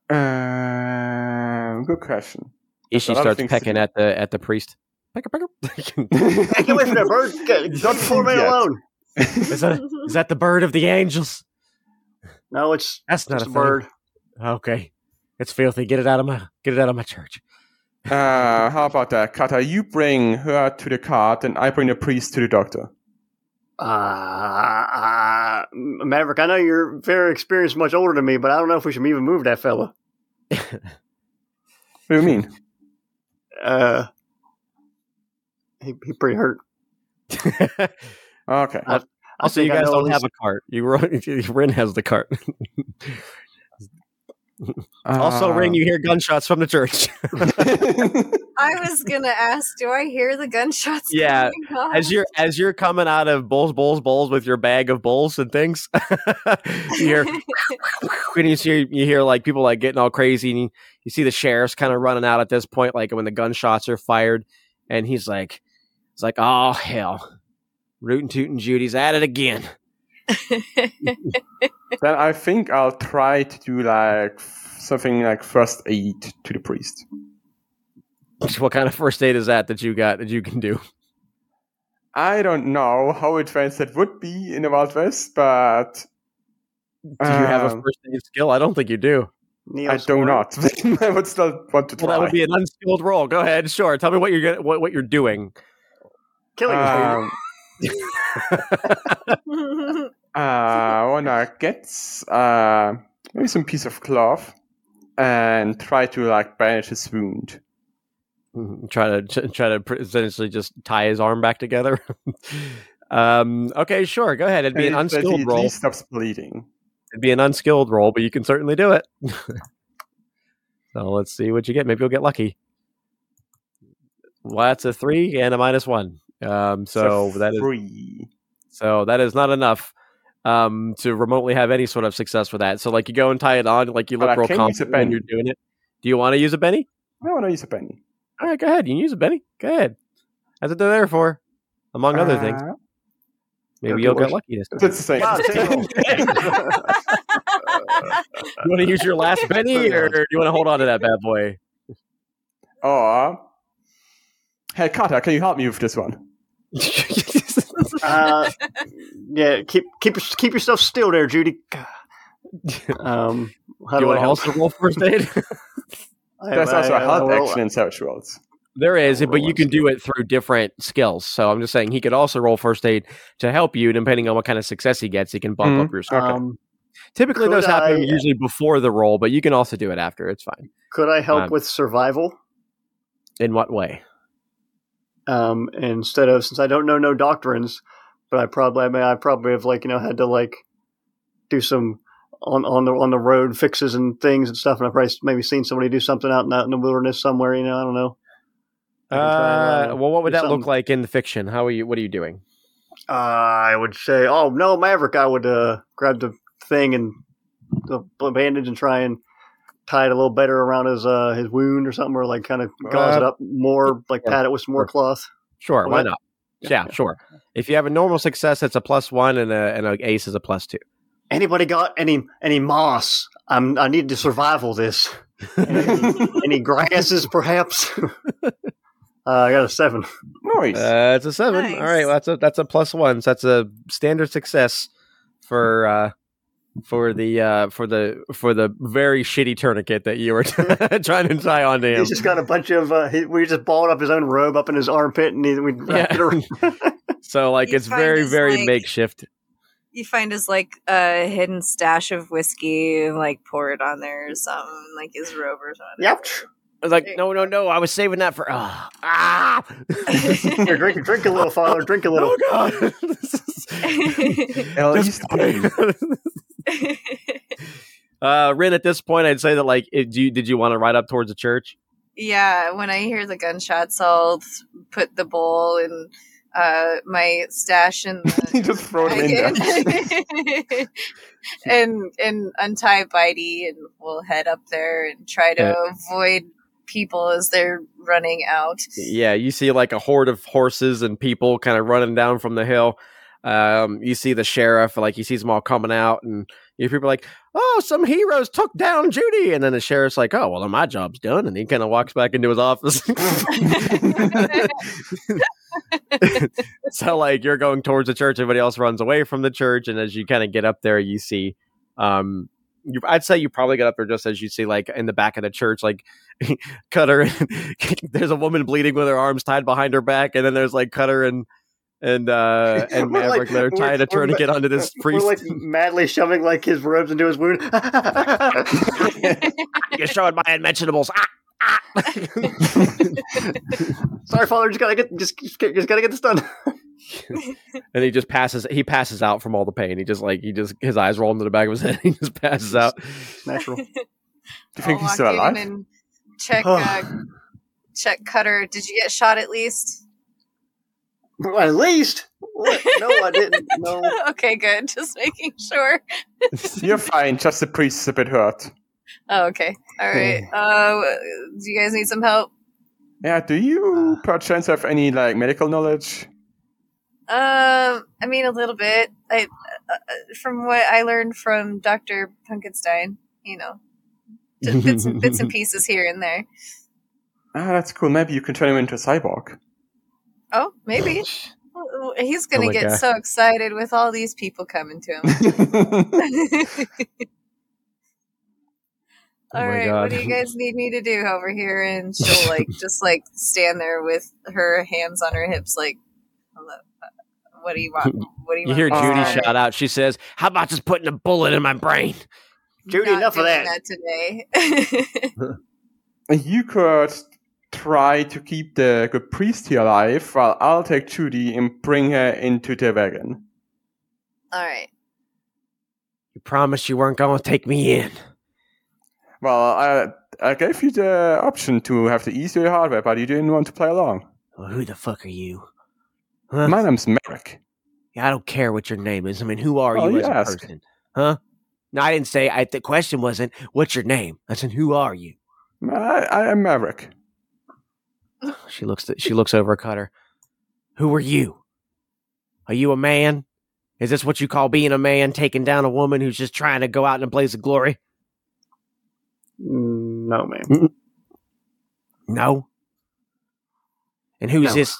uh, good question. Ishi a lot of starts things to pecking at the at the priest. Pecker, pecker. Get away from that bird. Get, Not leave poor man yet. alone. is, that, is that the bird of the angels? No, it's That's not just a a bird. Okay, it's filthy. Get it out of my get it out of my church. Uh, how about that, Cutter? You bring her to the cart, and I bring the priest to the doctor. Uh, uh, Maverick, I know you're very experienced, much older than me, but I don't know if we should even move that fella. What do you mean? Uh, he, he pretty hurt. Okay. I also, you I guys know at don't have a cart. You Ryn has the cart. Also, Uh, Ryn, you hear gunshots from the church. I was gonna ask, do I hear the gunshots? Yeah, as you're as you're coming out of bowls, bowls, bowls with your bag of bowls and things, you hear and you see you hear like people like getting all crazy, and you, you see the sheriff's kind of running out at this point, like when the gunshots are fired, and he's like, he's like, oh hell, rootin' tootin' Judy's at it again. then I think I'll try to do like something like first aid to the priest. What kind of first aid is that that you got that you can do? I don't know how advanced that would be in the Wild West, but Do you have a Um, first aid skill? I don't think you do. Neo I do not. I would still want to try. Well, that would be an unskilled roll. Go ahead, sure. Tell me what you're gonna, what what you're doing. Killing um, uh, wanna get uh, maybe some piece of cloth and try to like bandage his wound. Mhm, Try to try to essentially just tie his arm back together. um, okay, sure. Go ahead. It'd be an And he unskilled at roll. least stops bleeding. It'd be an unskilled roll, but you can certainly do it. so let's see what you get. Maybe you'll get lucky. Well, that's a three and a minus one. Um, so It's a that is free. so that is not enough um, to remotely have any sort of success with that. So like you go and tie it on, like you look I real can use confident when Benny. you're doing it. Do you want to use a Benny? I want to use a Benny. All right, go ahead. You can use a Benny. Go ahead. That's what they're there for, among other things. Uh, Maybe you'll get lucky this time. That's the same. You want to use your last Benny, or do you want to hold on to that bad boy? Or, hey, Cutter, can you help me with this one? uh, yeah, keep keep keep yourself still there, Judy. Um, how do you do I want to help? also roll first aid? That's also a help I roll- action in Savage Worlds. there is, but you can do it through different skills. So I'm just saying he could also roll first aid to help you. Depending on what kind of success he gets, he can bump Mhm. up your skill. Um, Typically, those happen I- usually before the roll, but you can also do it after. It's fine. could I help Um, with survival? In what way? Um, instead of since I don't know no doctrines, but I probably I mean I probably have like you know had to like do some on on the on the road fixes and things and stuff, and I've probably maybe seen somebody do something out in, out in the wilderness somewhere. You know, I don't know. I Uh, and, uh, well, what would that look like in the fiction? How are you? What are you doing? Uh, I would say, oh no, Maverick, I would uh, grab the thing and the bandage and try and tie it a little better around his uh, his wound or something, or like kind of gauze Uh, it up more, like yeah, pat it with some more sure. cloth. Sure, why not? Yeah, Yeah, yeah. sure. If you have a normal success, it's a plus one, and a and a ace is a plus two. Anybody got any any moss? I'm I need to survival this. any, any grasses, perhaps? uh, I got a seven. Nice. Uh, it's a seven. Nice. All right, well, that's a that's a plus one. So that's a standard success for uh, for the uh, for the for the very shitty tourniquet that you were trying to tie onto him. He's just got a bunch of. Uh, he, we just balled up his own robe up in his armpit, and he, we wrapped it around. So like You it's very his, very like- makeshift. you find his like a hidden stash of whiskey and like pour it on there or something, like his robe or something. Yep. I was like, no, no, no! I was saving that for ah ah. Here, drink, drink a little, father. Drink a little. oh god! This Just- least uh, Ryn, at this point, I'd say that like, it, do you, did you want to ride up towards the church? yeah, when I hear the gunshots, I'll put the bowl and uh, my stash in the just throw it in there. and and untie Bitey, and we'll head up there and try to Yeah. avoid people as they're running out. Yeah, you see like a horde of horses and people kind of running down from the hill. Um, you see the sheriff, like he sees them all coming out, and you people like, "Oh, some heroes took down Judy," and then the sheriff's like, "Oh, well, then my job's done," and he kind of walks back into his office. so, like, you're going towards the church, everybody else runs away from the church, and as you kind of get up there, you see, um, you, I'd say you probably get up there just as you see, like, in the back of the church, like, Cutter. there's a woman bleeding with her arms tied behind her back, and then there's like Cutter and and uh and We're Maverick that are we're- tying a we're tourniquet onto this We're priest. like madly shoving like his robes into his wound. You're showing my unmentionables. Ah, ah. Sorry, father. Just gotta get just just, just gotta get this done. and he just passes. He passes out from all the pain. He just like he just his eyes roll into the back of his head. He just passes out. Natural. Do you think I'll he's still alive? Check, uh, check Cutter. Did you get shot at least? Well, at least. What? No, I didn't. No. okay, good. Just making sure. You're fine. Just the priest is a bit hurt. Oh, okay. All right. Uh, do you guys need some help? Yeah. Do you perchance have any like medical knowledge? Um, I mean a little bit. I, uh, uh, from what I learned from Doctor Punkenstein, you know, bits and bits and pieces here and there. Ah, that's cool. Maybe you can turn him into a cyborg. Oh, maybe he's gonna Oh get God. so excited with all these people coming to him. Oh All my right, God. what do you guys need me to do over here? And she'll like just like stand there with her hands on her hips, like, "Hello, uh, what do you want? What do you, You hear? Judy shout out. She says, "How about just putting a bullet in my brain?" Judy, Not enough of doing that. today. you could try to keep the good priest here alive while I'll take Judy and bring her into the wagon. all right. You promised you weren't going to take me in. Well, I I gave you the option to have the easier hardware, but you didn't want to play along. Well, who the fuck are you? Huh? My name's Merrick. Yeah, I don't care what your name is. I mean, who are Oh, you you as a person? Huh? No, I didn't say. I, the question wasn't what's your name. I said, who are you? I, I am Maverick. She looks. She looks over at Cutter. Who are you? Are you a man? Is this what you call being a man, taking down a woman who's just trying to go out in a blaze of glory? Mm, No, man. No. And who's No. this?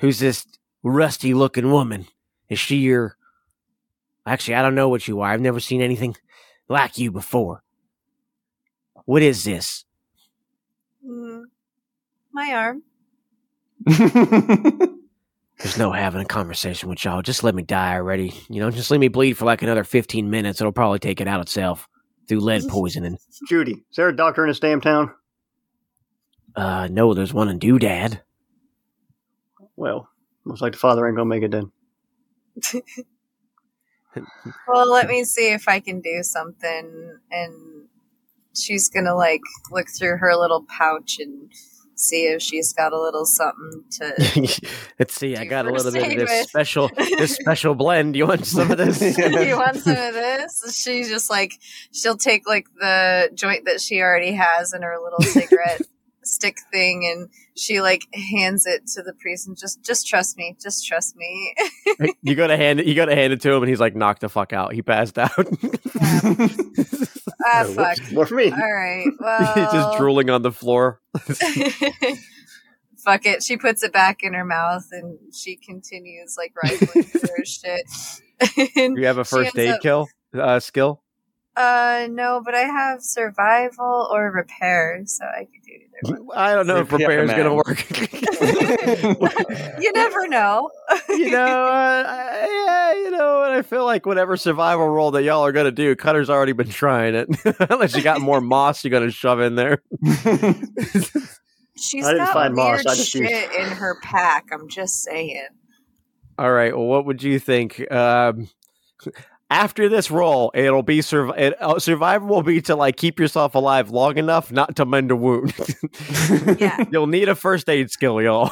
Who's this rusty-looking woman? Is she your? Actually, I don't know what you are. I've never seen anything like you before. What is this? Mm, my arm. There's no having a conversation with y'all. Just let me die already. You know, just let me bleed for like another 15 minutes. It'll probably take it out itself through lead poisoning. Judy, is there a doctor in this damn town? Uh, no, there's one in Doodad. Well, looks like the father ain't gonna make it then. Well, let me see if I can do something. And she's gonna like look through her little pouch and see if she's got a little something to. Let's see. I got a little bit of this with. special, this special blend. You want some of this? you want some of this? She's just like she'll take like the joint that she already has in her little cigarette stick thing, and she like hands it to the priest and just just trust me, just trust me. you gotta hand it. You gotta hand it to him, and he's like knocked the fuck out. He passed out. Ah, Oh, fuck. whoops. More for me. All right. Well, He's just drooling on the floor. Fuck it. She puts it back in her mouth and she continues like rifling through her shit. And you have a first aid up- kill uh, skill. Uh, no, but I have survival or repair, so I could do either one. I don't know if Repair repair is gonna work. you never know. you know, uh, I- yeah, you know, and I feel like whatever survival role that y'all are going to do, Cutter's already been trying it. Unless you got more moss you're going to shove in there. She's I didn't got find moss, weird I just used- shit in her pack. I'm just saying. All right. Well, what would you think? Um, after this roll, it'll be surv- it, uh, survival will be to like keep yourself alive long enough not to mend a wound. Yeah. You'll need a first aid skill, y'all.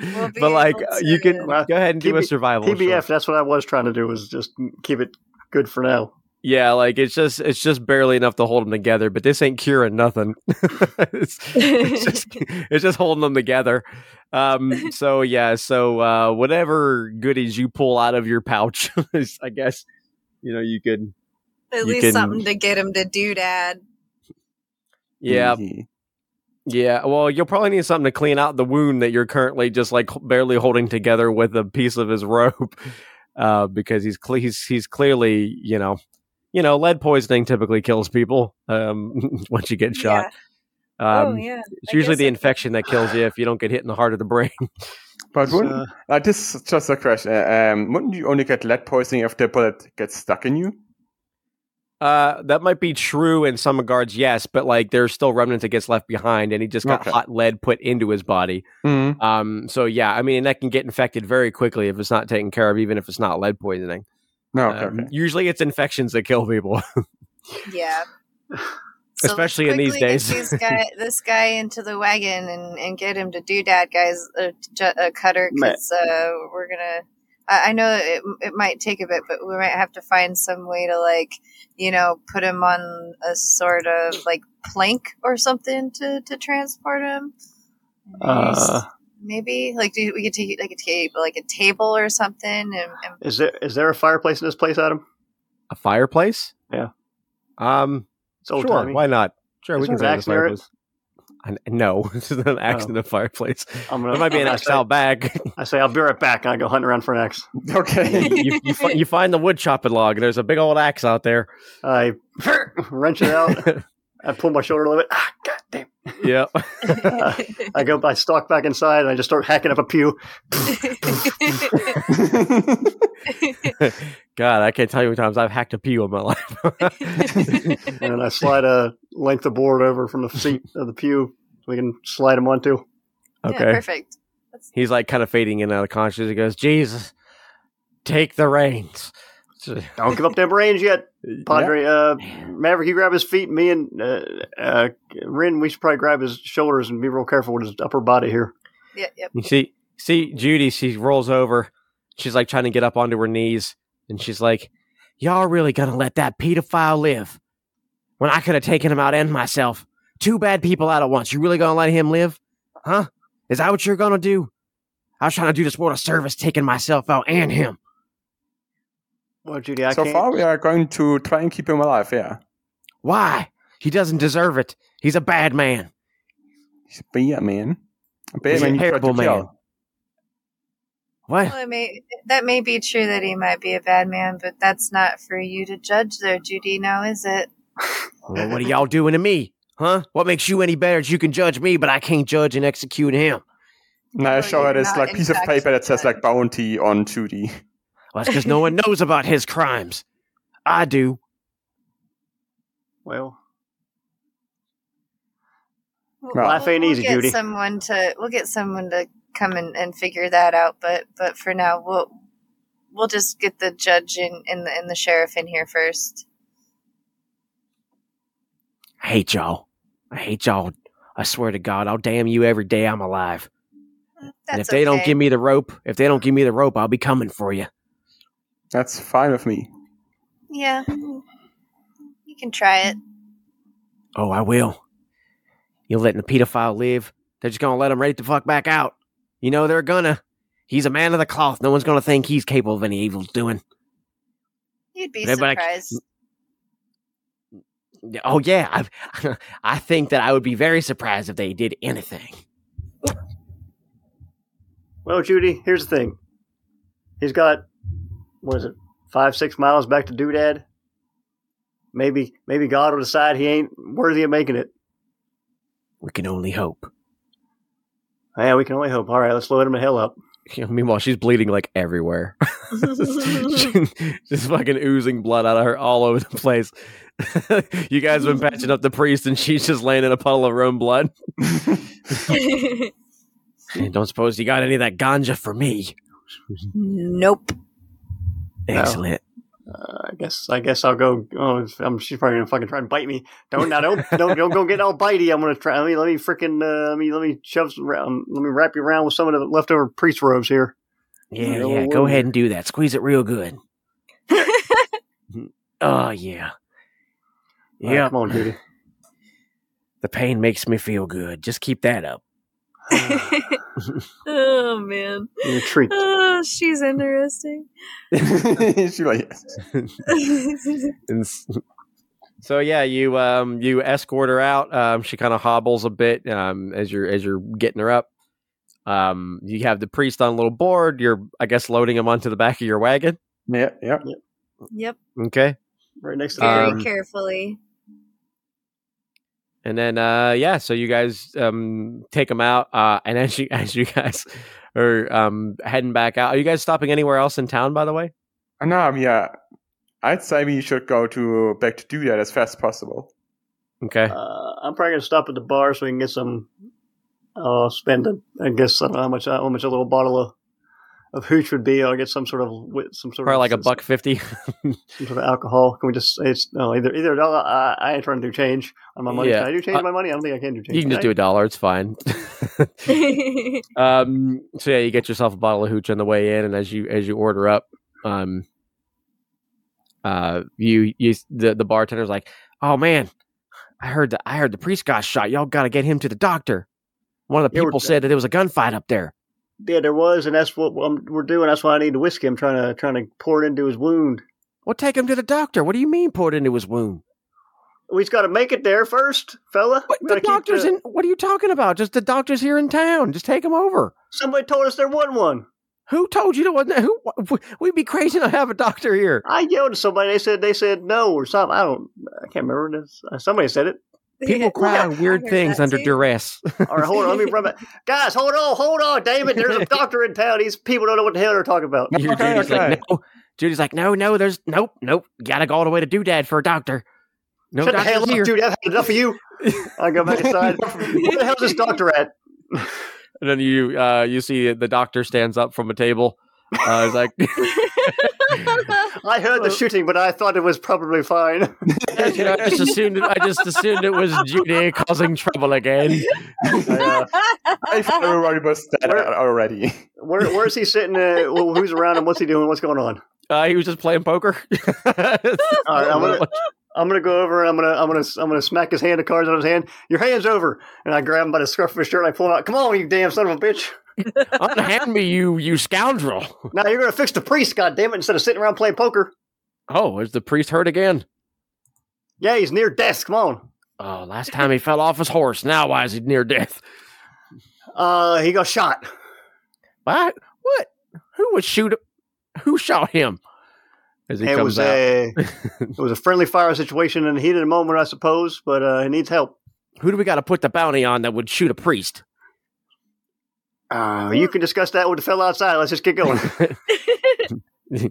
We'll but like, uh, you can Well, go ahead and do a survival. PBF. short. That's what I was trying to do. Was just keep it good for now. Yeah, like it's just it's just barely enough to hold them together. But this ain't curing nothing. it's, it's just it's just holding them together. Um. So yeah. So uh, whatever goodies you pull out of your pouch, is, I guess you know you could. At you least can- something to get him to Doodad. Yeah. Yeah. Well, you'll probably need something to clean out the wound that you're currently just like barely holding together with a piece of his rope, uh, because he's cle- he's he's clearly you know. You know, lead poisoning typically kills people um, once you get shot. Yeah. Um, oh yeah. It's I usually the it- infection that kills you if you don't get hit in the heart of the brain. But So, wouldn't, uh, this is just a question. uh, Um, wouldn't you only get lead poisoning if the bullet gets stuck in you? Uh, that might be true in some regards, yes, but like there's still remnants that gets left behind, and he just got Okay. hot lead put into his body. Mm. Um, so yeah, I mean that can get infected very quickly if it's not taken care of, even if it's not lead poisoning. No, okay, Um, okay. Usually, it's infections that kill people. Yeah. Especially in these quickly get days. guy, this guy into the wagon and, and get him to Doodad, guys. a, ju- uh, cutter, because uh, we're gonna. I, I know it it might take a bit, but we might have to find some way to like, you know, put him on a sort of like plank or something to to transport him. uh, Maybe like do we could take like a table, like a table or something, and, and is there is there a fireplace in this place, Adam? a fireplace? Yeah. Um, It's old sure, timey. why not? Sure, Is we can there say the axe it? fireplace. I- No, this is an axe Oh. in a fireplace. I'm gonna, There might be an axe out back. I say I'll be right back, and I go hunting around for an axe. Okay. you, you, fi- you find the wood chopping log. There's a big old axe out there. I wrench it out. I pull my shoulder a little bit. Ah, God damn! yep. I go. I stalk back inside, and I just start hacking up a pew. God, I can't tell you how many times I've hacked a pew in my life. and I slide a length of board over from the seat of the pew so we can slide him onto. Yeah, okay. perfect. That's, He's like kind of fading in and out of consciousness. He goes, Jesus, take the reins. So- Don't give up them brains yet, Padre. Uh, Maverick, you grab his feet. Me and uh, uh, Ryn, we should probably grab his shoulders and be real careful with his upper body here. yep, yep. You see, see Judy, she rolls over. She's like trying to get up onto her knees. And she's like, Y'all really gonna let that pedophile live? When I could have taken him out and myself. Two bad people out at once. You really gonna let him live? Huh? Is that what you're gonna do? I was trying to do this world a service, taking myself out and him. Well, Judy, I so can't. far, we are going to try and keep him alive. Yeah. Why? He doesn't deserve it. He's a bad man. He's a bear man. A bear He's man you try to terrible man. What? Well, it may, that may be true that he might be a bad man, but that's not for you to judge there, Judy, now is it? Well, what are y'all doing to me? Huh? What makes you any better? You can judge me, but I can't judge and execute him. And I show her you're this like piece of paper that says like bounty on Judy. Well, that's because no one knows about his crimes. I do. Well, We'll, Life ain't we'll easy, get Judy. Someone to we'll get someone to come and, and figure that out, but but for now we'll we'll just get the judge and, and the and the sheriff in here first. I hate y'all. I hate y'all. I swear to God, I'll damn you every day I'm alive. That's and if they don't give me the rope, if they don't give me the rope, I'll be coming for you. That's fine with me. yeah, you can try it. Oh, I will. You're letting the pedophile live. They're just gonna let him right the fuck back out. You know they're gonna. He's a man of the cloth. No one's gonna think he's capable of any evil doing. You'd be Yeah, but I- surprised. Oh yeah, I, I think that I would be very surprised if they did anything. Well, Judy, here's the thing. He's got, what is it, five, six miles back to Doodad? Maybe, maybe God will decide he ain't worthy of making it. We can only hope. Yeah, we can only hope. All right, let's load him the hell up. You know, meanwhile, she's bleeding like everywhere. just fucking oozing blood out of her all over the place. you guys have been patching up the priest, and she's just laying in a puddle of her own blood. Don't suppose you got any of that ganja for me? nope. Excellent. Uh, I guess, I guess I'll go. Oh, I'm, she's probably gonna fucking try and bite me. Don't, now, don't, don't, don't go get all bitey. I'm gonna try. Let me, let me freaking, uh, let me, let me shove some around. Let me wrap you around with some of the leftover priest robes here. Yeah, yeah. Go way. ahead and do that. Squeeze it real good. oh yeah. All right, Yeah. come on, Judy. The pain makes me feel good. Just keep that up. oh man. Your treat. Oh, she's interesting. She's like, And s- so yeah, you um you escort her out. Um, she kind of hobbles a bit um as you're as you're getting her up. Um, you have the priest on a little board. You're I guess loading him onto the back of your wagon. yeah, yeah. yep. Okay. Right next to Very Um, carefully. And then uh yeah, so you guys um take them out uh and as you as you guys are um heading back out. Are you guys stopping anywhere else in town by the way? And now, yeah, I'd say we should go to back to Doodad as fast as possible. Okay. Uh, I'm probably gonna stop at the bar so we can get some. Uh, spend a, I guess I don't know how much how much a little bottle of of hooch would be. I'll get some sort of some sort Probably of like a buck 50. some sort of alcohol. Can we just? It's no either either. No, I, I ain't trying to do change on my money. Yeah. Can I do change Uh, my money? I don't think I can do change. you can just do a dollar, it's fine. Um, so yeah, you get yourself a bottle of hooch on the way in, and as you as you order up, um, uh, you you the the bartender's like, "Oh man, I heard the I heard the priest got shot. Y'all got to get him to the doctor." One of the Yeah, people said that there was a gunfight up there. Yeah, there was, and that's what we're doing. That's why I need the whiskey. I'm trying to trying to pour it into his wound. Well, take him to the doctor. What do you mean, pour it into his wound? We've got to make it there first, fella. What, the doctor's the- in. What are you talking about? Just the doctor's here in town. Just take him over. Somebody told us there wasn't one. Who told you there wasn't? Who? We'd be crazy to have a doctor here. I yelled at somebody. They said they said no or something. I don't. I can't remember. This. Somebody said it. People cry Yeah, on weird things under too. duress. All right, hold on. Let me run back. Guys, hold on, hold on, David. There's a doctor in town. These people don't know what the hell they're talking about. Okay, Judy's okay. like, no. Judy's like, no, no, there's nope, nope. Gotta go all the way to Doodad for a doctor. No Shut the hell up, here. dude. I've had enough of you. I go back inside. Where the hell's this doctor at? And then you uh, you see the doctor stands up from a table. Uh, he's like, I heard the shooting, but I thought it was probably fine. you know, I just assumed it, I just assumed it was Judy causing trouble again. Uh, I thought everybody was dead Where- already. where, where's he sitting? Uh, who's around him? What's he doing? What's going on? Uh, he was just playing poker. All right, I'm gonna, I'm gonna go over and I'm gonna, I'm gonna, I'm gonna smack his hand of cards on his hand. Your hand's over, and I grab him by the scruff of his shirt. and I pull him out. Come on, you damn son of a bitch! Unhand me, you you scoundrel! Now you're gonna fix the priest, God damn it! Instead of sitting around playing poker. Oh, is the priest hurt again? Yeah, he's near death. Come on. Oh, last time he fell off his horse. Now why is he near death? Uh, he got shot. What? What? Who would shoot? Who shot him? As he it comes was out. a, it was a friendly fire situation in the heat of the moment, I suppose. But uh, he needs help. Who do we got to put the bounty on that would shoot a priest? Uh, you can discuss that with the fellow outside. Let's just get going.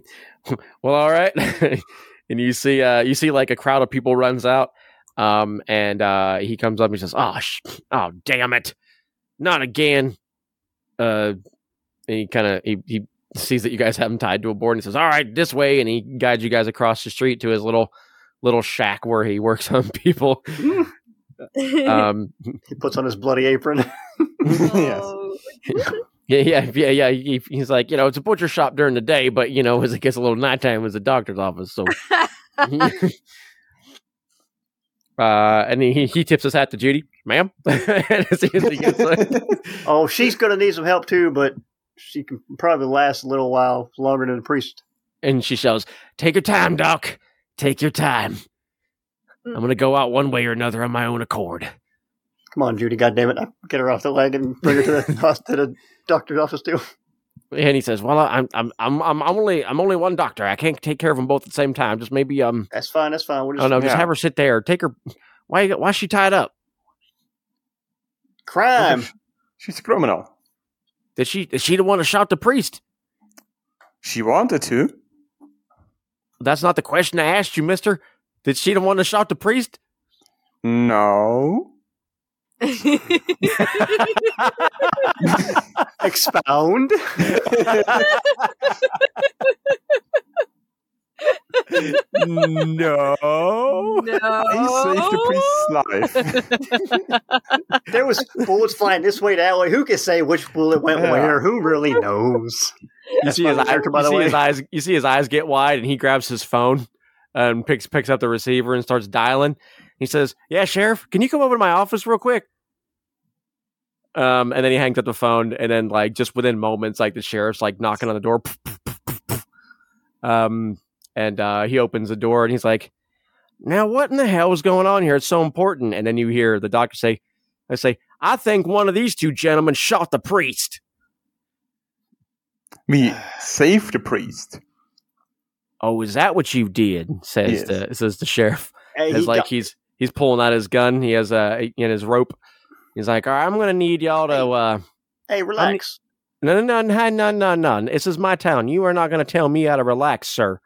well, all right. and you see, uh, you see, like a crowd of people runs out, um, and uh, he comes up and he says, "Oh, sh- oh, damn it, not again." Uh, and he kind of he, he sees that you guys have him tied to a board and he says, "All right, this way," and he guides you guys across the street to his little little shack where he works on people. Um, he puts on his bloody apron. yes. Oh. Yeah, yeah, yeah, yeah. He, he's like, you know, it's a butcher shop during the day, but you know, as it gets a little nighttime, it's a doctor's office. So, uh, and he he tips his hat to Judy, ma'am. As he- as he gets, Oh, she's going to need some help too, but she can probably last a little while longer than the priest. and she shouts, "Take your time, Doc. Take your time." I'm gonna go out one way or another on my own accord. Come on, Judy, goddammit. Get her off the leg and bring her to the, to the doctor's office, too. And he says, "Well, I'm I'm I'm I'm I'm only I'm only one doctor. I can't take care of them both at the same time. Just maybe um That's fine, that's fine. We'll oh just no, just have her sit there. Take her. Why why is she tied up? crime. She's a criminal. Did she is she the one who shot the priest? She wanted to. That's not the question I asked you, Mister. Did she the one that shot the priest? No. Expound. no. No. He saved the priest's life. There was bullets flying this way, that way. Who can say which bullet went Yeah. where? Who really knows? You That's see his eye, you see his eyes. You see his eyes get wide, and he grabs his phone and picks picks up the receiver and starts dialing. He says, "Yeah, sheriff, can you come over to my office real quick?" Um, and then he hangs up the phone, and then like just within moments, like the sheriff's like knocking on the door. Um, and uh, he opens the door, and he's like, "Now, what in the hell is going on here? It's so important." And then you hear the doctor say, "I say, I think one of these two gentlemen shot the priest." we saved the priest. Oh, is that what you did? Says Yes. the says the sheriff. Hey, As he like got- he's he's pulling out his gun. He has a in his rope. He's like, all right, I'm gonna need y'all to. uh hey, relax. No, no, no, no, no, no. no. This is my town. You are not gonna tell me how to relax, sir.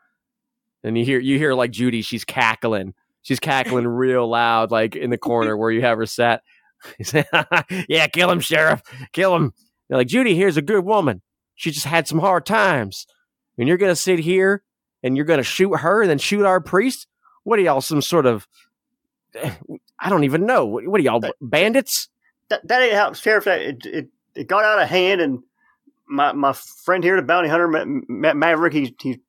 And you hear you hear like Judy. She's cackling. She's cackling real loud, like in the corner where you have her sat. "Yeah, kill him, sheriff. Kill him." They're like, Judy, here's a good woman. She just had some hard times, and you're gonna sit here and you're gonna shoot her and then shoot our priest. What are y'all, some sort of? I don't even know. What, what are y'all, bandits? that, that ain't how sheriff. It, it it got out of hand, and my my friend here, the bounty hunter, Ma- Ma- Maverick, he he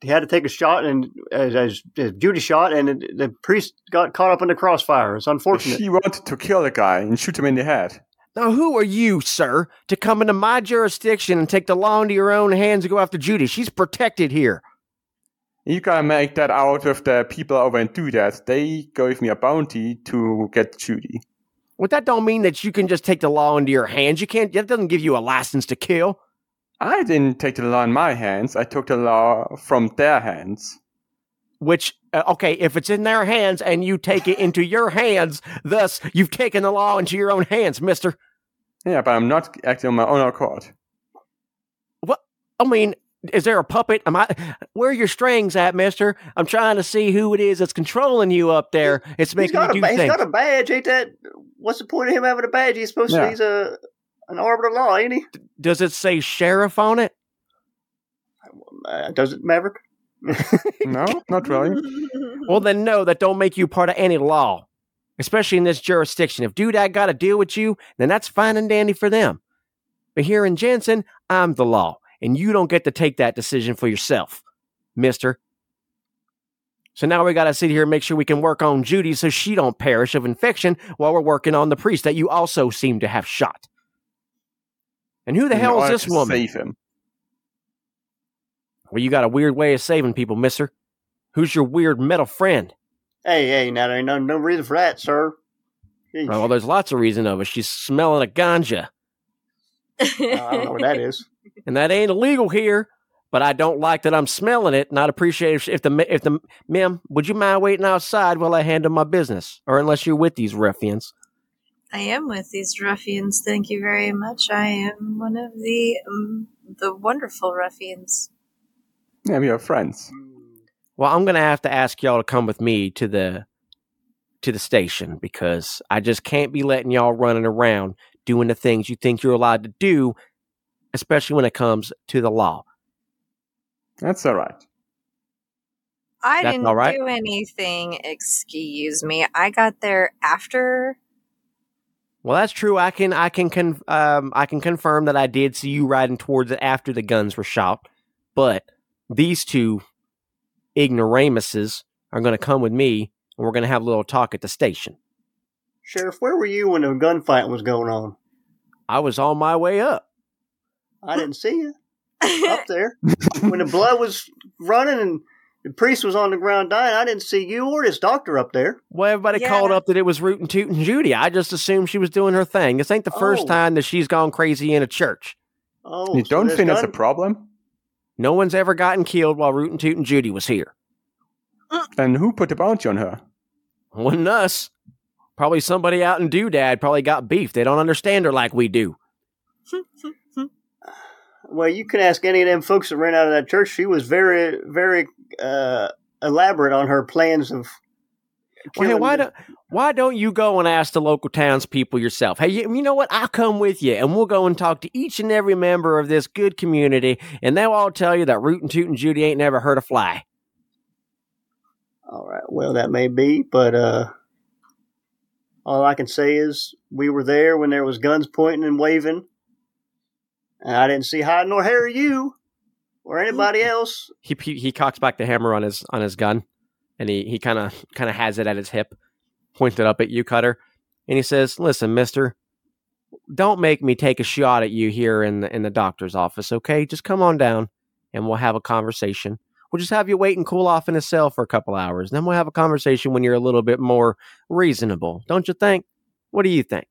he had to take a shot, and as, as, as Judy shot, and it, the priest got caught up in the crossfire. It's unfortunate. She wanted to kill the guy and shoot him in the head. Now, who are you, sir, to come into my jurisdiction and take the law into your own hands and go after Judy? She's protected here. You gotta make that out of the people over in Doodad. They gave me a bounty to get Judy. Well, that don't mean that you can just take the law into your hands. You can't. That doesn't give you a license to kill. I didn't take the law in my hands. I took the law from their hands. Which, uh, okay, if it's in their hands and you take it into your hands, thus you've taken the law into your own hands, Mister. Yeah, but I'm not acting on my own accord. What? I mean, is there a puppet? Am I? Where are your strings at, Mister? I'm trying to see who it is that's controlling you up there. It's making got, you a, do ba- he's things. got a badge, ain't that? What's the point of him having a badge? He's supposed Yeah. to. He's a an arbiter of law, ain't he? Does it say sheriff on it? Uh, does it, Maverick? No, not really. Well, then no, that don't make you part of any law, especially in this jurisdiction. If Doodad got to deal with you, then that's fine and dandy for them. But here in Jensen, I'm the law, and you don't get to take that decision for yourself, mister. So now we got to sit here and make sure we can work on Judy so she don't perish of infection while we're working on the priest that you also seem to have shot. And who the In hell is this to woman? Save him. Well, you got a weird way of saving people, mister. Who's your weird metal friend? Hey, hey, now there ain't no, no reason for that, sir. Yeesh. Well, there's lots of reason of it. She's smelling a ganja. Uh, I don't know what that is. And that ain't illegal here. But I don't like that I'm smelling it, and I'd appreciate if, if the if the ma'am, would you mind waiting outside while I handle my business, or unless you're with these ruffians? I am with these ruffians. Thank you very much. I am one of the um, the wonderful ruffians. Yeah, we are friends. Well, I'm gonna have to ask y'all to come with me to the to the station because I just can't be letting y'all running around doing the things you think you're allowed to do, especially when it comes to the law. That's all right. I That's didn't all right. do anything. Excuse me. I got there after. Well, that's true. I can I can con- um I can confirm that I did see you riding towards it after the guns were shot. But these two ignoramuses are going to come with me, and we're going to have a little talk at the station. Sheriff, where were you when the gunfight was going on? I was on my way up. I didn't see you up there when the blood was running and the priest was on the ground dying. I didn't see you or this doctor up there. Well, everybody Yeah. called up that it was Rootin' Tootin' Judy. I just assumed she was doing her thing. This ain't the first Oh. time that she's gone crazy in a church. Oh, you so don't this think that's a problem? No one's ever gotten killed while Rootin' Tootin' Judy was here. Mm. And who put the bounty on her? Wasn't us. Probably somebody out in Doodad probably got beef. They don't understand her like we do. Well, you can ask any of them folks that ran out of that church. She was very, very uh, elaborate on her plans of. Well, hey, why the- don't why don't you go and ask the local townspeople yourself? Hey, you, you know what? I'll come with you, and we'll go and talk to each and every member of this good community, and they'll all tell you that Rootin' Tootin' Judy ain't never heard a fly. All right. Well, that may be, but uh, all I can say is we were there when there was guns pointing and waving, and I didn't see hide nor hair of you or anybody else. He he, he cocks back the hammer on his on his gun, and he he kind of kind of has it at his hip, pointed up at you, Cutter, and he says, "Listen, Mister." Don't make me take a shot at you here in the in the doctor's office, okay? Just come on down and we'll have a conversation. We'll just have you wait and cool off in a cell for a couple hours. Then we'll have a conversation when you're a little bit more reasonable. Don't you think? What do you think?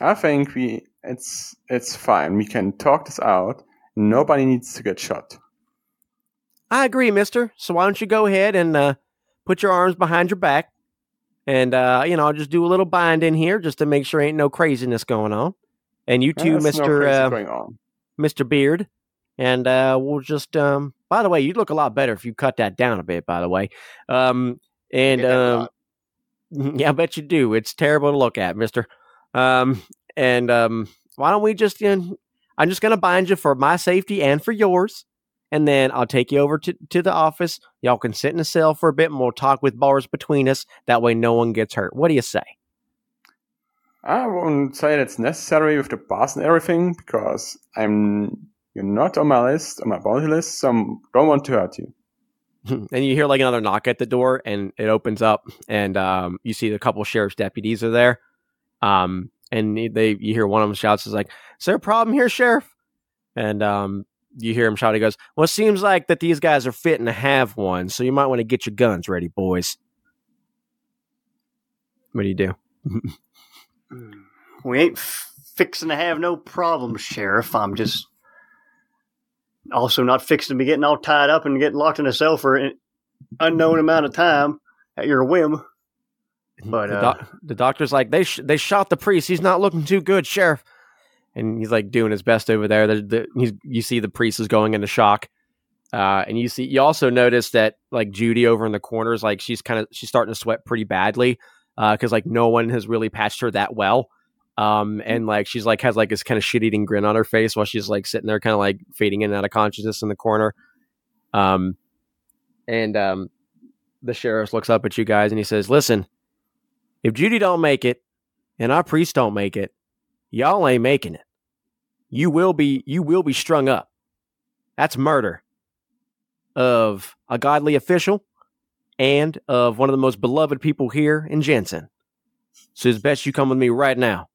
I think we it's it's fine. We can talk this out. Nobody needs to get shot. I agree, mister. So why don't you go ahead and uh, put your arms behind your back and, uh, you know, I'll just do a little bind in here just to make sure ain't no craziness going on. And you too, There's no Mr. uh. Mr. Beard. And uh, we'll just, um, by the way, you'd look a lot better if you cut that down a bit, by the way. Um, and, um, yeah, I bet you do. It's terrible to look at, mister. Um, and um, why don't we just, you know, I'm just going to bind you for my safety and for yours. And then I'll take you over to, to the office. Y'all can sit in a cell for a bit and we'll talk with bars between us. That way no one gets hurt. What do you say? I won't say that's necessary with the boss and everything because I'm you're not on my list, on my bounty list, so I don't want to hurt you. and you hear like another knock at the door and it opens up and um, you see a couple sheriff's deputies are there um, and they you hear one of them shouts is like is there a problem here sheriff and um, you hear him shout he goes well it seems like that these guys are fitting to have one so you might want to get your guns ready boys what do you do We ain't fixing to have no problems, Sheriff. I'm just also not fixing to be getting all tied up and getting locked in a cell for an unknown amount of time at your whim. But, the, uh, the doctor's like they sh- they shot the priest. He's not looking too good sheriff. And he's like doing his best over there. The, the, he's, you see the priest is going into shock. Uh, and you see you also notice that like judy over in the corners like she's kind of she's starting to sweat pretty badly because like no one has really patched her that well. Um, and like she's like has like this kind of shit-eating grin on her face while she's like sitting there kind of like fading in and out of consciousness in the corner. Um, and um, the sheriff looks up at you guys and he says listen if Judy don't make it and our priest don't make it, y'all ain't making it. You will be you will be strung up. That's murder of a godly official and of one of the most beloved people here in Jensen. So it's best you come with me right now.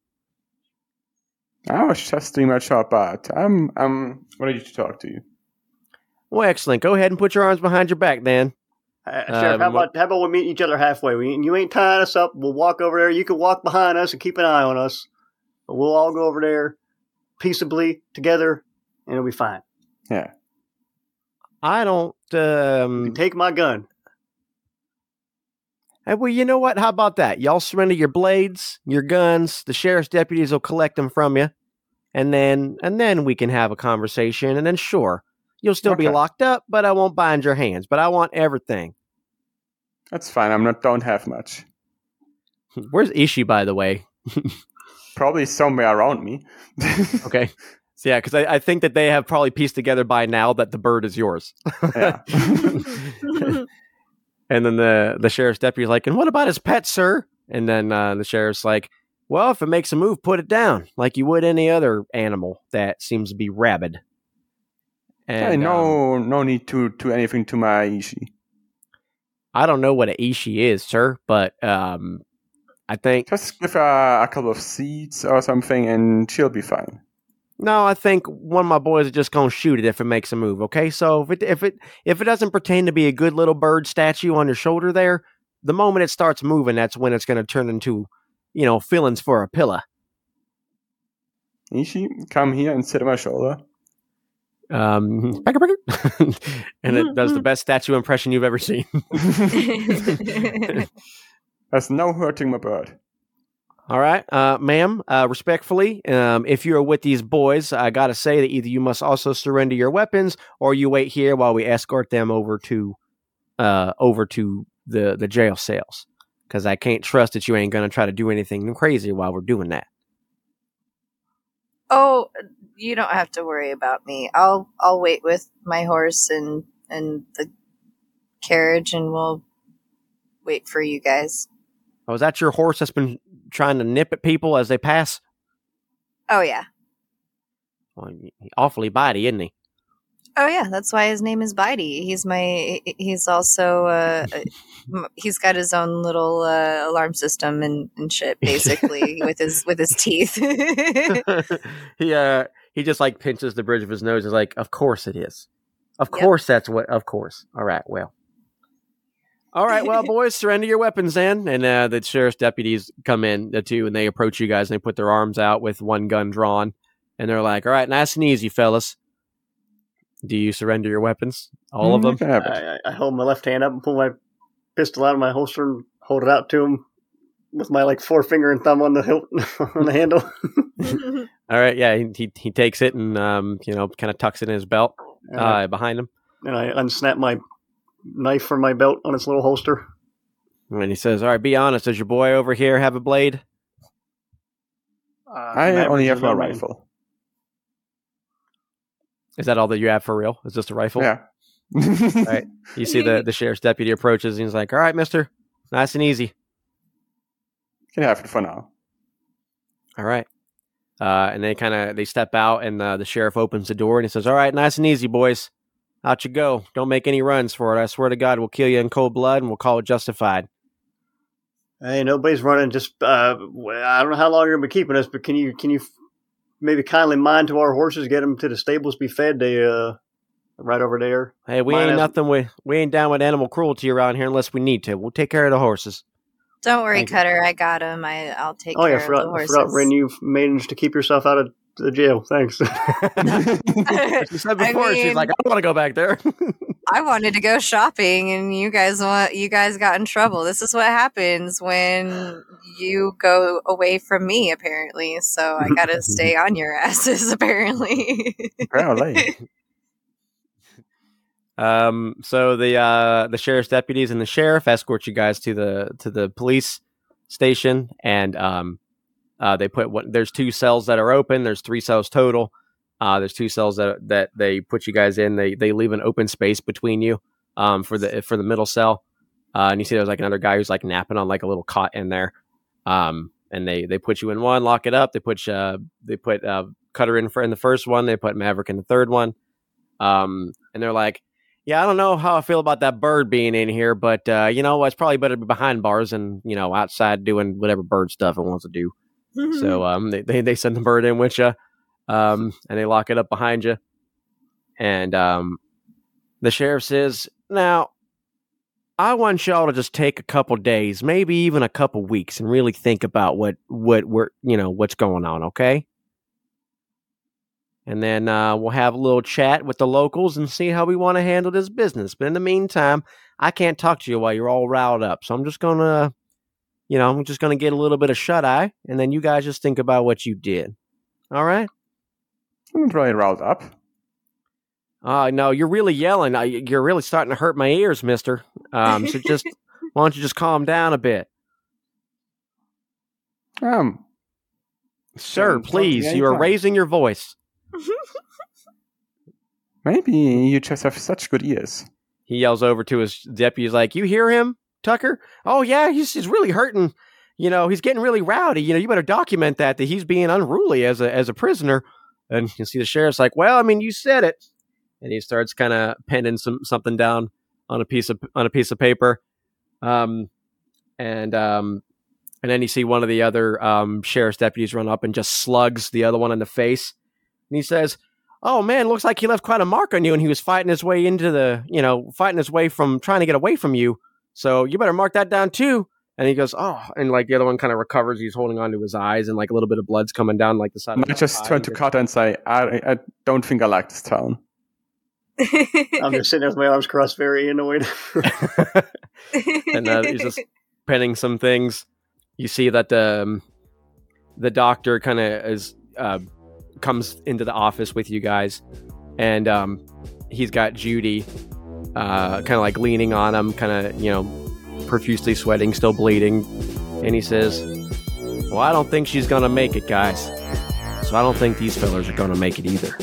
I was just doing my job, but I'm I'm ready to talk to you. Well, excellent. Go ahead and put your arms behind your back, then. Uh, Sheriff, how Um, about how about we meet each other halfway? We, you ain't tying us up. We'll walk over there. You can walk behind us and keep an eye on us. But we'll all go over there peaceably together, and it'll be fine. Yeah. I don't. Um, take my gun. Hey, well, you know what? How about that? Y'all surrender your blades, your guns. The sheriff's deputies will collect them from you, and then and then we can have a conversation. And then sure, you'll still be locked up, but I won't bind your hands. But I want everything. That's fine. I'm not don't have much. Where's Ishi, by the way? Probably somewhere around me. Okay, so yeah, because I, I think that they have probably pieced together by now that the bird is yours. yeah. And then the the sheriff's deputy's like, "And what about his pet, sir?" And then uh, the sheriff's like, "Well, if it makes a move, put it down like you would any other animal that seems to be rabid." And, um, no no need to do anything to my Ishi. I don't know what a ishi is, sir, but um, I think Just give her a couple of seeds or something and she'll be fine. No, I think one of my boys is just gonna shoot it if it makes a move. Okay, so if it if it if it doesn't pertain to be a good little bird statue on your shoulder there, the moment it starts moving, that's when it's gonna turn into, you know, fillings for a pillar. Ishi, come here and sit on my shoulder. Um, and it does the best statue impression you've ever seen. That's no hurting my bird. All right, uh, ma'am. Uh, respectfully, um, if you are with these boys, I gotta say that either you must also surrender your weapons, or you wait here while we escort them over to, uh, over to the the jail cells. Because I can't trust that you ain't gonna try to do anything crazy while we're doing that. oh, you don't have to worry about me. I'll I'll wait with my horse and and the carriage, and we'll wait for you guys. Oh, is that your horse that's been trying to nip at people as they pass? Oh yeah, Well, awfully bitey, isn't he? oh yeah. That's why his name is Bitey. He's my. He's also. Uh, he's got his own little uh, alarm system and, and shit, basically, with his with his teeth. he uh he just like pinches the bridge of his nose. Is like, of course it is. Of Yep. course that's what. Of course. All right. Well. All right. Well, boys, surrender your weapons then. And uh, the sheriff's deputies come in the two, and they approach you guys, and they put their arms out with one gun drawn, and they're like, "All right, nice and easy, fellas. Do you surrender your weapons? All of Mm, them? you can have it. I, I- I hold my left hand up and pull my pistol out of my holster and hold it out to him with my like forefinger and thumb on the hilt on the handle. All right. Yeah. He he, he takes it and um you know kind of tucks it in his belt And, I, uh, behind him, and I unsnap my knife from my belt on its little holster. and he says, "All right, be honest. Does your boy over here have a blade?" Uh, I only have my alone. rifle. Is that all that you have for real? Is just a rifle? Yeah. right. You see the, the sheriff's deputy approaches and he's like, All right, mister, nice and easy. Can have it for now. All right. Uh, and they kind of they step out and uh, the sheriff opens the door and he says, All right, nice and easy, boys. Out you go. Don't make any runs for it. I swear to God, we'll kill you in cold blood and we'll call it justified. Hey, nobody's running. Just uh, I don't know how long you're gonna be keeping us, but can you can you maybe kindly mind to our horses, get them to the stables, be fed? They uh, right over there. Hey, we Mine ain't has- nothing with we ain't down with animal cruelty around here unless we need to. We'll take care of the horses. Don't worry, Thank you. Cutter. I got him. I I'll take oh care yeah, I of forgot, the I horses. forgot, Ren. You've managed to keep yourself out of the jail. Thanks. she said I before, she's like, I don't want to go back there. I wanted to go shopping, and you guys want you guys got in trouble. This is what happens when you go away from me, apparently. So I gotta stay on your asses, apparently. Apparently. Um, so the uh, the sheriff's deputies and the sheriff escort you guys to the to the police station, and um, uh, they put what there's two cells that are open. There's three cells total. Uh, there's two cells that that they put you guys in. They they leave an open space between you um, for the for the middle cell. Uh, and you see there's like another guy who's like napping on like a little cot in there. Um, and they they put you in one, lock it up. They put uh they put uh, Cutter in for in the first one. They put Maverick in the third one. Um, and they're like, yeah, I don't know how I feel about that bird being in here, but uh, you know, it's probably better to be behind bars and you know outside doing whatever bird stuff it wants to do. So um, they, they they send the bird in with you, um, and they lock it up behind you. And um, the sheriff says, "Now, I want y'all to just take a couple days, maybe even a couple weeks, and really think about what what we're you know what's going on, okay?" And then uh, we'll have a little chat with the locals and see how we want to handle this business. But in the meantime, I can't talk to you while you're all riled up, so I'm just gonna you know, I'm just going to get a little bit of shut eye, and then you guys just think about what you did. All right? I'm really riled up. Uh, no, you're really yelling. You're really starting to hurt my ears, mister. Um, so just, why don't you just calm down a bit? Um, Sir, please, you are raising your voice. maybe you just have such good ears. He yells over to his deputy. He's like, You hear him, Tucker? Oh, yeah, he's, he's really hurting. You know, he's getting really rowdy. You know, you better document that, that he's being unruly as a, as a prisoner. And you can see the sheriff's like, Well, I mean, you said it. And he starts kind of penning some something down on a piece of on a piece of paper. Um, and um, and then you see one of the other um, sheriff's deputies run up and just slugs the other one in the face. And he says, "Oh man, looks like he left quite a mark on you, and he was fighting his way into the, you know, fighting his way from trying to get away from you. So you better mark that down too." And he goes, "Oh," and like the other one kind of recovers. He's holding onto his eyes, and like a little bit of blood's coming down like the side. And of I just eye, turn to goes, Cutter and say, I, I don't think I like this town. I'm just sitting there with my arms crossed, very annoyed. and uh, he's just penning some things. You see that the um, the doctor kind of is uh, comes into the office with you guys, and um, he's got Judy uh, kind of like leaning on him, kind of you know profusely sweating, still bleeding, and he says, "Well, I don't think she's gonna make it, guys. So I don't think these fellers are gonna make it either."